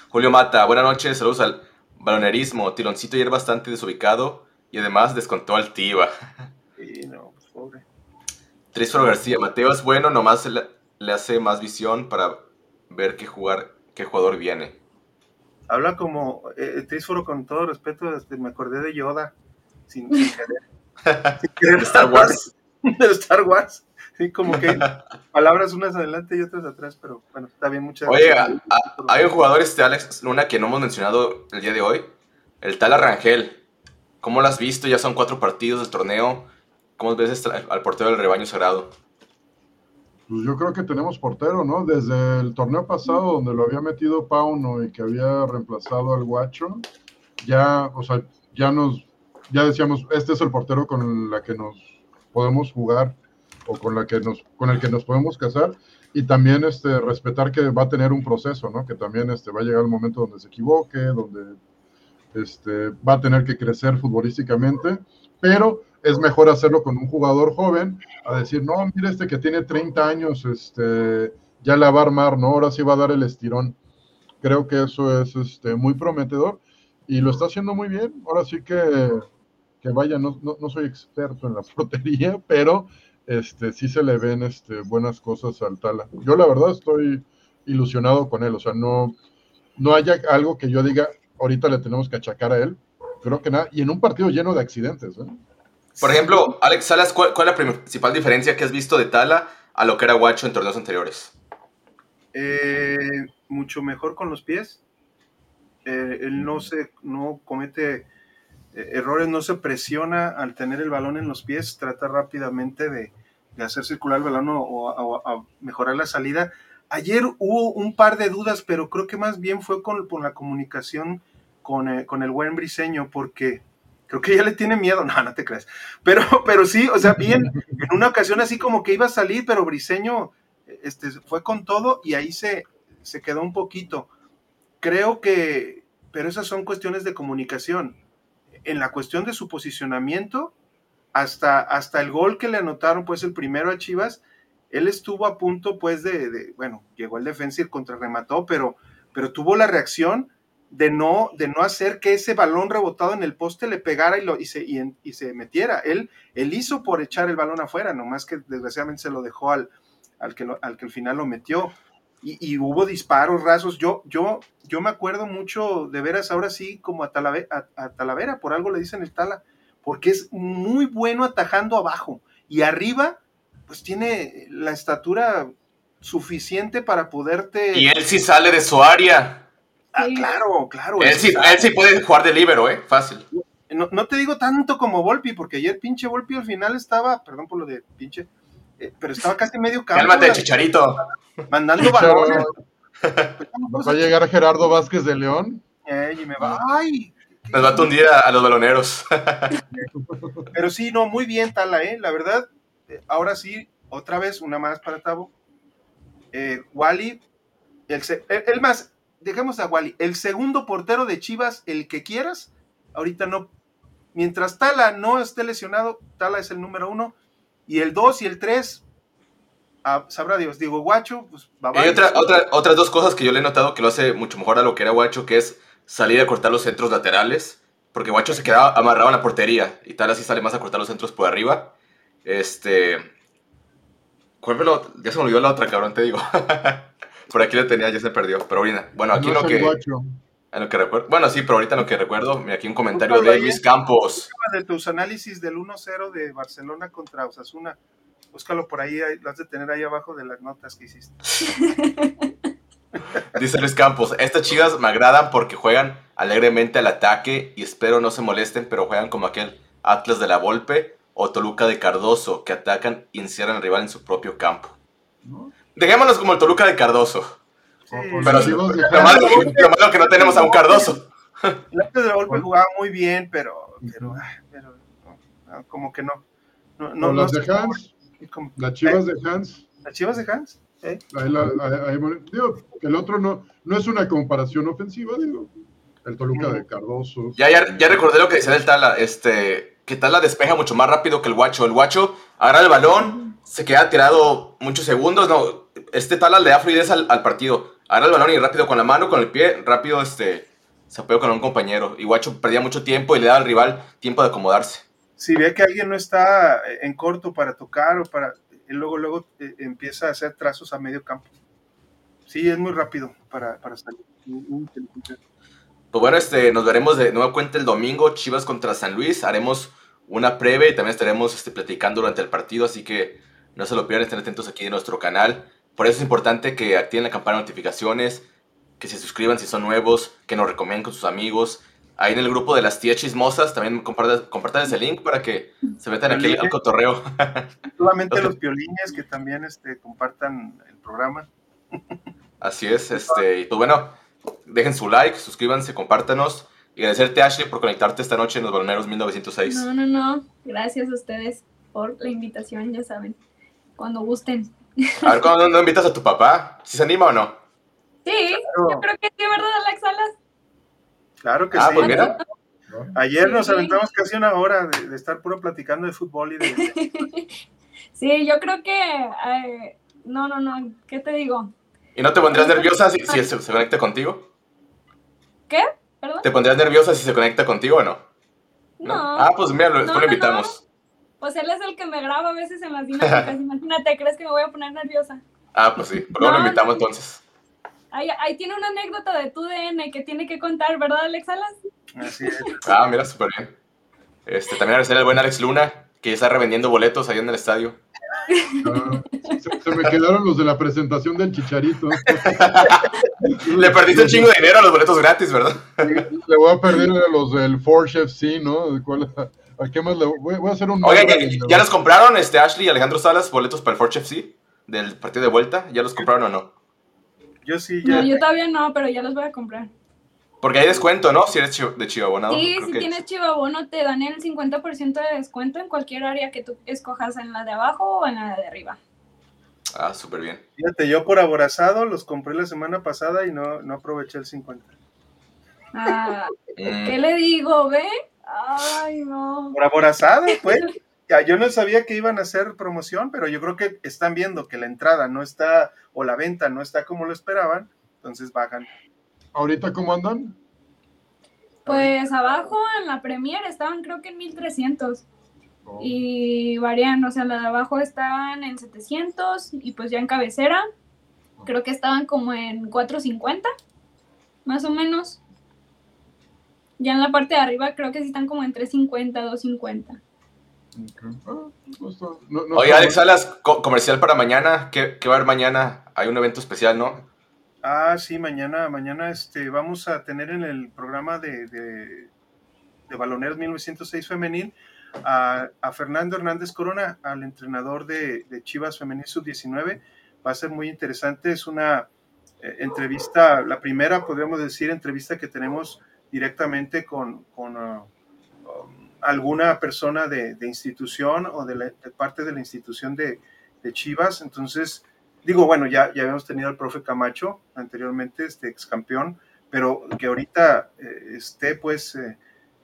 Julio Mata, buenas noches, saludos al balonerismo. Tironcito ayer bastante desubicado y además descontó al Tiva. Y no, pues pobre. Trísforo García, Mateo es bueno, nomás le, le hace más visión para ver qué jugar, qué jugador viene. Habla como eh, Trísforo, con todo respeto, este, me acordé de Yoda, sin, sin querer. (laughs) Sin querer. De Star Wars. (laughs) de Star Wars. Sí, como que palabras unas adelante y otras atrás, pero bueno, está bien, muchas Oye, gracias. a- hay un jugador, este Alex Luna, que no hemos mencionado el día de hoy, el tal Arrangel. ¿Cómo lo has visto? Ya son cuatro partidos del torneo. ¿Cómo ves este- al portero del rebaño sagrado? Pues yo creo que tenemos portero, ¿no? Desde el torneo pasado, donde lo había metido Pauno y que había reemplazado al Guacho, ya, o sea, ya nos, ya decíamos, este es el portero con la que nos podemos jugar o con la que nos, con el que nos podemos casar y también este respetar que va a tener un proceso, ¿no? Que también este va a llegar el momento donde se equivoque, donde este va a tener que crecer futbolísticamente, pero es mejor hacerlo con un jugador joven a decir, no, mira este que tiene 30 años, este, ya la va a armar, ¿no? Ahora sí va a dar el estirón. Creo que eso es este, muy prometedor y lo está haciendo muy bien. Ahora sí que, que vaya, no, no, no soy experto en la (laughs) portería, pero este, sí se le ven este, buenas cosas al Tala. Yo la verdad estoy ilusionado con él, o sea, no, no haya algo que yo diga, ahorita le tenemos que achacar a él. Creo que nada, y en un partido lleno de accidentes, ¿eh? Por ejemplo, Alex Salas, ¿cuál, cuál es la principal diferencia que has visto de Tala a lo que era Guacho en torneos anteriores? Eh, mucho mejor con los pies. Eh, él no se, no comete eh, errores, no se presiona al tener el balón en los pies, trata rápidamente de, de hacer circular el balón o, o- o- a mejorar la salida. Ayer hubo un par de dudas, pero creo que más bien fue con, la comunicación con, eh, con el buen briseño, porque creo que ya le tiene miedo, (laughs) no, no te creas, pero, pero sí, o sea, bien, en una ocasión así como que iba a salir, pero briseño este, fue con todo y ahí se, se quedó un poquito. Creo que, pero esas son cuestiones de comunicación. En la cuestión de su posicionamiento, hasta, hasta el gol que le anotaron, pues el primero a Chivas, él estuvo a punto, pues, de, bueno, llegó el defensa y contrarremató, pero, pero tuvo la reacción de no, de no hacer que ese balón rebotado en el poste le pegara y, lo, y, se, y, se metiera. Él, él hizo por echar el balón afuera, nomás que desgraciadamente se lo dejó al, al, que, al que al final lo metió. Y, hubo disparos rasos. Yo, yo, yo me acuerdo mucho de veras ahora sí como a- a Talavera, por algo le dicen el Tala, porque es muy bueno atajando abajo y arriba, pues tiene la estatura suficiente para poderte. Y él sí sale de su área. Ah, claro, claro. Él sí, él sí puede jugar de libero, ¿eh? Fácil. no, no te digo tanto como Volpi, porque ayer pinche Volpi al final estaba, perdón por lo de pinche, eh, pero estaba casi medio campo. Cálmate, la- Chicharito. mandando balones. Va a llegar Gerardo Vázquez de León. Eh, y me va, ay. Nos va a tundir a, a los baloneros. Pero sí, no, muy bien, Tala, ¿eh? La verdad, ahora sí, otra vez, una más para Tavo. Eh, Wally, el, el, el más, dejemos a Wally, el segundo portero de Chivas, el que quieras, ahorita no. Mientras Tala no esté lesionado, Tala es el número uno. Y el dos y el tres, ah, sabrá Dios, digo, Guacho, pues va hay otra, otra- otras dos cosas que yo le he notado que lo hace mucho mejor a lo que era Guacho, que es salir a cortar los centros laterales. Porque Guacho se quedaba amarrado en la portería y tal así sale más a cortar los centros por arriba. Este. ¿Cuál fue Ya se me olvidó la otra, cabrón, te digo. (laughs) por aquí lo tenía, ya se perdió. Pero ahorita, bueno, aquí No lo que, guacho. en lo que recuerdo. Bueno, sí, pero ahorita en lo que recuerdo, mira, aquí un comentario de Luis. Campos. de tus análisis del 1-0 de Barcelona contra Osasuna. Búscalo por ahí, ahí, lo has de tener ahí abajo de las notas que hiciste. (laughs) (laughs) Dice Luis Campos, estas chivas me agradan porque juegan alegremente al ataque y espero no se molesten, pero juegan como aquel Atlas de la Volpe o Toluca de Cardoso, que atacan y encierran al rival en su propio campo. ¿no? Dejémonos como el Toluca de Cardoso. Sí, Pero sí, Lo malo, lo malo que no tenemos a un Cardoso. el arte de la Volpe jugaba muy bien, pero, pero, ah, pero no, como que no. No, no, las de Hans, como- las chivas de Hans. ¿Las chivas de Hans? ¿eh? Ahí la- ahí- ahí- digo, el otro no, no es una comparación ofensiva, digo. El Toluca de Cardoso. Ya, ya, ya recordé lo que decía del Tala, este, que Tala despeja mucho más rápido que el Guacho. El Guacho agarra el balón, se queda tirado muchos segundos, no, este Tala le da fluidez al, partido. Agarra el balón y rápido con la mano, con el pie, rápido este, se apoyó con un compañero. Y Guacho perdía mucho tiempo y le daba al rival tiempo de acomodarse. Si ve que alguien no está en corto para tocar o para. luego, luego eh, empieza a hacer trazos a medio campo. Sí, es muy rápido para, para salir. Pues bueno, este, nos veremos de nueva cuenta el domingo, Chivas contra San Luis. Haremos una previa y también estaremos este, platicando durante el partido, así que no se lo pierdan, estén atentos aquí en nuestro canal. Por eso es importante que activen la campana de notificaciones, que se suscriban si son nuevos, que nos recomienden con sus amigos. Ahí en el grupo de las tías chismosas también compartan, compartan ese link para que se metan aquí al cotorreo. Solamente los piolines que también este, compartan el programa. Así es, este, y pues bueno, dejen su like, suscríbanse, compártanos. Y agradecerte, Ashley, por conectarte esta noche en los Baloneros 1906. No, no, no. Gracias a ustedes por la invitación, ya saben. Cuando gusten. A ver, ¿cuándo no invitas a tu papá? ¿Si se anima o no? Sí, Claro, yo creo que sí, ¿verdad, Alex Salas? claro que Ah, sí. pues. Ayer nos Sí. aventamos casi una hora de, de estar puro platicando de fútbol y de. (laughs) Sí, yo creo que... eh, no, no, no. ¿Qué te digo? ¿Y no te pondrías nerviosa si, si se, se conecta contigo? ¿Qué? ¿Perdón? ¿Te pondrías nerviosa si se conecta contigo o no? No. Ah, pues mira, lo- después No, lo no, invitamos. Pues él es el que me graba a veces en las (laughs) dinámicas. Imagínate, ¿crees que me voy a poner nerviosa? Ah, pues sí, pues luego lo invitamos no. entonces. Ahí, ahí tiene una anécdota de tu DN que tiene que contar, ¿verdad, Alex Salas? Así es. (laughs) Ah, mira, súper bien. Este, también agradecer al buen Alex Luna, que ya está revendiendo boletos ahí en el estadio. Ah, se, se me quedaron los de la presentación del Chicharito. (laughs) Le perdiste un chingo de dinero a los boletos gratis, ¿verdad? Le voy a perder a los del Forge FC, ¿no? ¿Cuál- ¿A qué más le voy, voy a hacer un. Oigan, nombre ¿ya, de- ya los compraron, este, Ashley y Alejandro Salas, boletos para el Forge FC del partido de vuelta? ¿Ya los compraron o no? Yo sí ya. No, yo todavía no, pero ya los voy a comprar. Porque hay descuento, ¿no? Si eres de Chivo abonado. sí, creo si que- tienes chivabono te dan el 50% de descuento en cualquier área que tú escojas, en la de abajo o en la de arriba. Ah, súper bien. Fíjate, yo por aborazado los compré la semana pasada y no, no aproveché el 50. Ah, (laughs) Mm. ¿Qué le digo, ve? Ay, no. Por aborazado, (laughs) pues. Ya, yo no sabía que iban a hacer promoción, pero yo creo que están viendo que la entrada no está, o la venta no está como lo esperaban, entonces bajan. ¿Ahorita cómo andan? Pues abajo en la Premier estaban creo que en 1300 Oh. y varían, o sea, la de abajo estaban en 700 y pues ya en cabecera creo que estaban como en 450, más o menos. Ya en la parte de arriba creo que sí están como en 350, 250. Ok. Ah, no está- no- no Oye, Alex. Salas, co- comercial para mañana. ¿Qué, qué va a haber mañana? Hay un evento especial, ¿no? Ah, sí, mañana, mañana este, vamos a tener en el programa de, de, de Baloneros 1906 Femenil a, a Fernando Hernández Corona, al entrenador de, de Chivas Femenil Sub-19. Va a ser muy interesante, es una eh, entrevista, la primera, podríamos decir, entrevista que tenemos directamente con, con um, alguna persona de, de institución o de, la- de parte de la institución de, de Chivas. Entonces, digo, bueno, ya, ya habíamos tenido al profe Camacho anteriormente, este ex campeón, pero que ahorita eh, esté pues eh,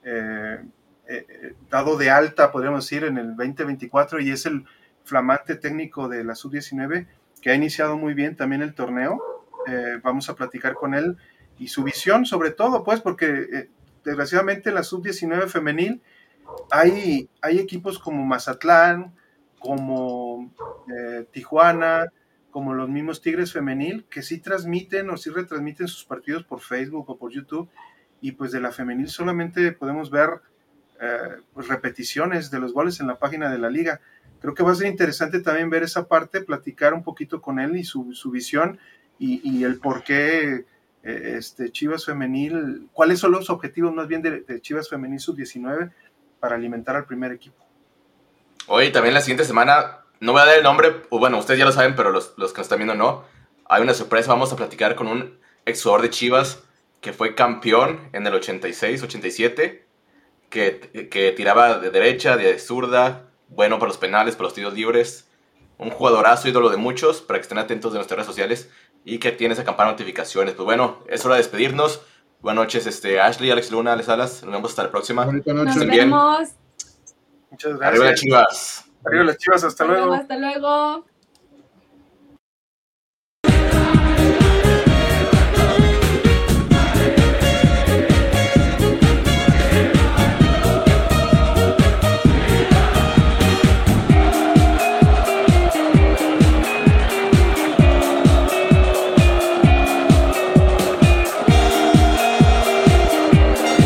eh, dado de alta, podríamos decir, en el 2024 y es el flamante técnico de la sub-19 que ha iniciado muy bien también el torneo. Vamos a platicar con él y su visión sobre todo, pues, porque desgraciadamente en la sub-19 femenil hay, hay equipos como Mazatlán, como Tijuana, como los mismos Tigres femenil, que sí transmiten o sí retransmiten sus partidos por Facebook o por YouTube, y pues de la femenil solamente podemos ver eh, pues, repeticiones de los goles en la página de la liga. Creo que va a ser interesante también ver esa parte, platicar un poquito con él y su, visión y, el por qué eh, este, Chivas Femenil, cuáles son los objetivos más bien de, de Chivas Femenil Sub-19 para alimentar al primer equipo. Oye, también la siguiente semana, no voy a dar el nombre, bueno, ustedes ya lo saben, pero los, los que nos están viendo no. Hay una sorpresa, vamos a platicar con un ex jugador de Chivas que fue campeón en el 86, 87, que, que tiraba de derecha, de zurda, bueno para los penales, para los tiros libres. un jugadorazo, ídolo de muchos, para que estén atentos de nuestras redes sociales y que tiene esa campana de notificaciones. Pues bueno, es hora de despedirnos. Buenas noches, este, Ashley, Alex Luna, Alex Salas. Nos vemos hasta la próxima. Bonita Nos noche. Estén bien. vemos. Muchas Arriba gracias. chivas. Arriba las chivas, hasta luego. Hasta luego.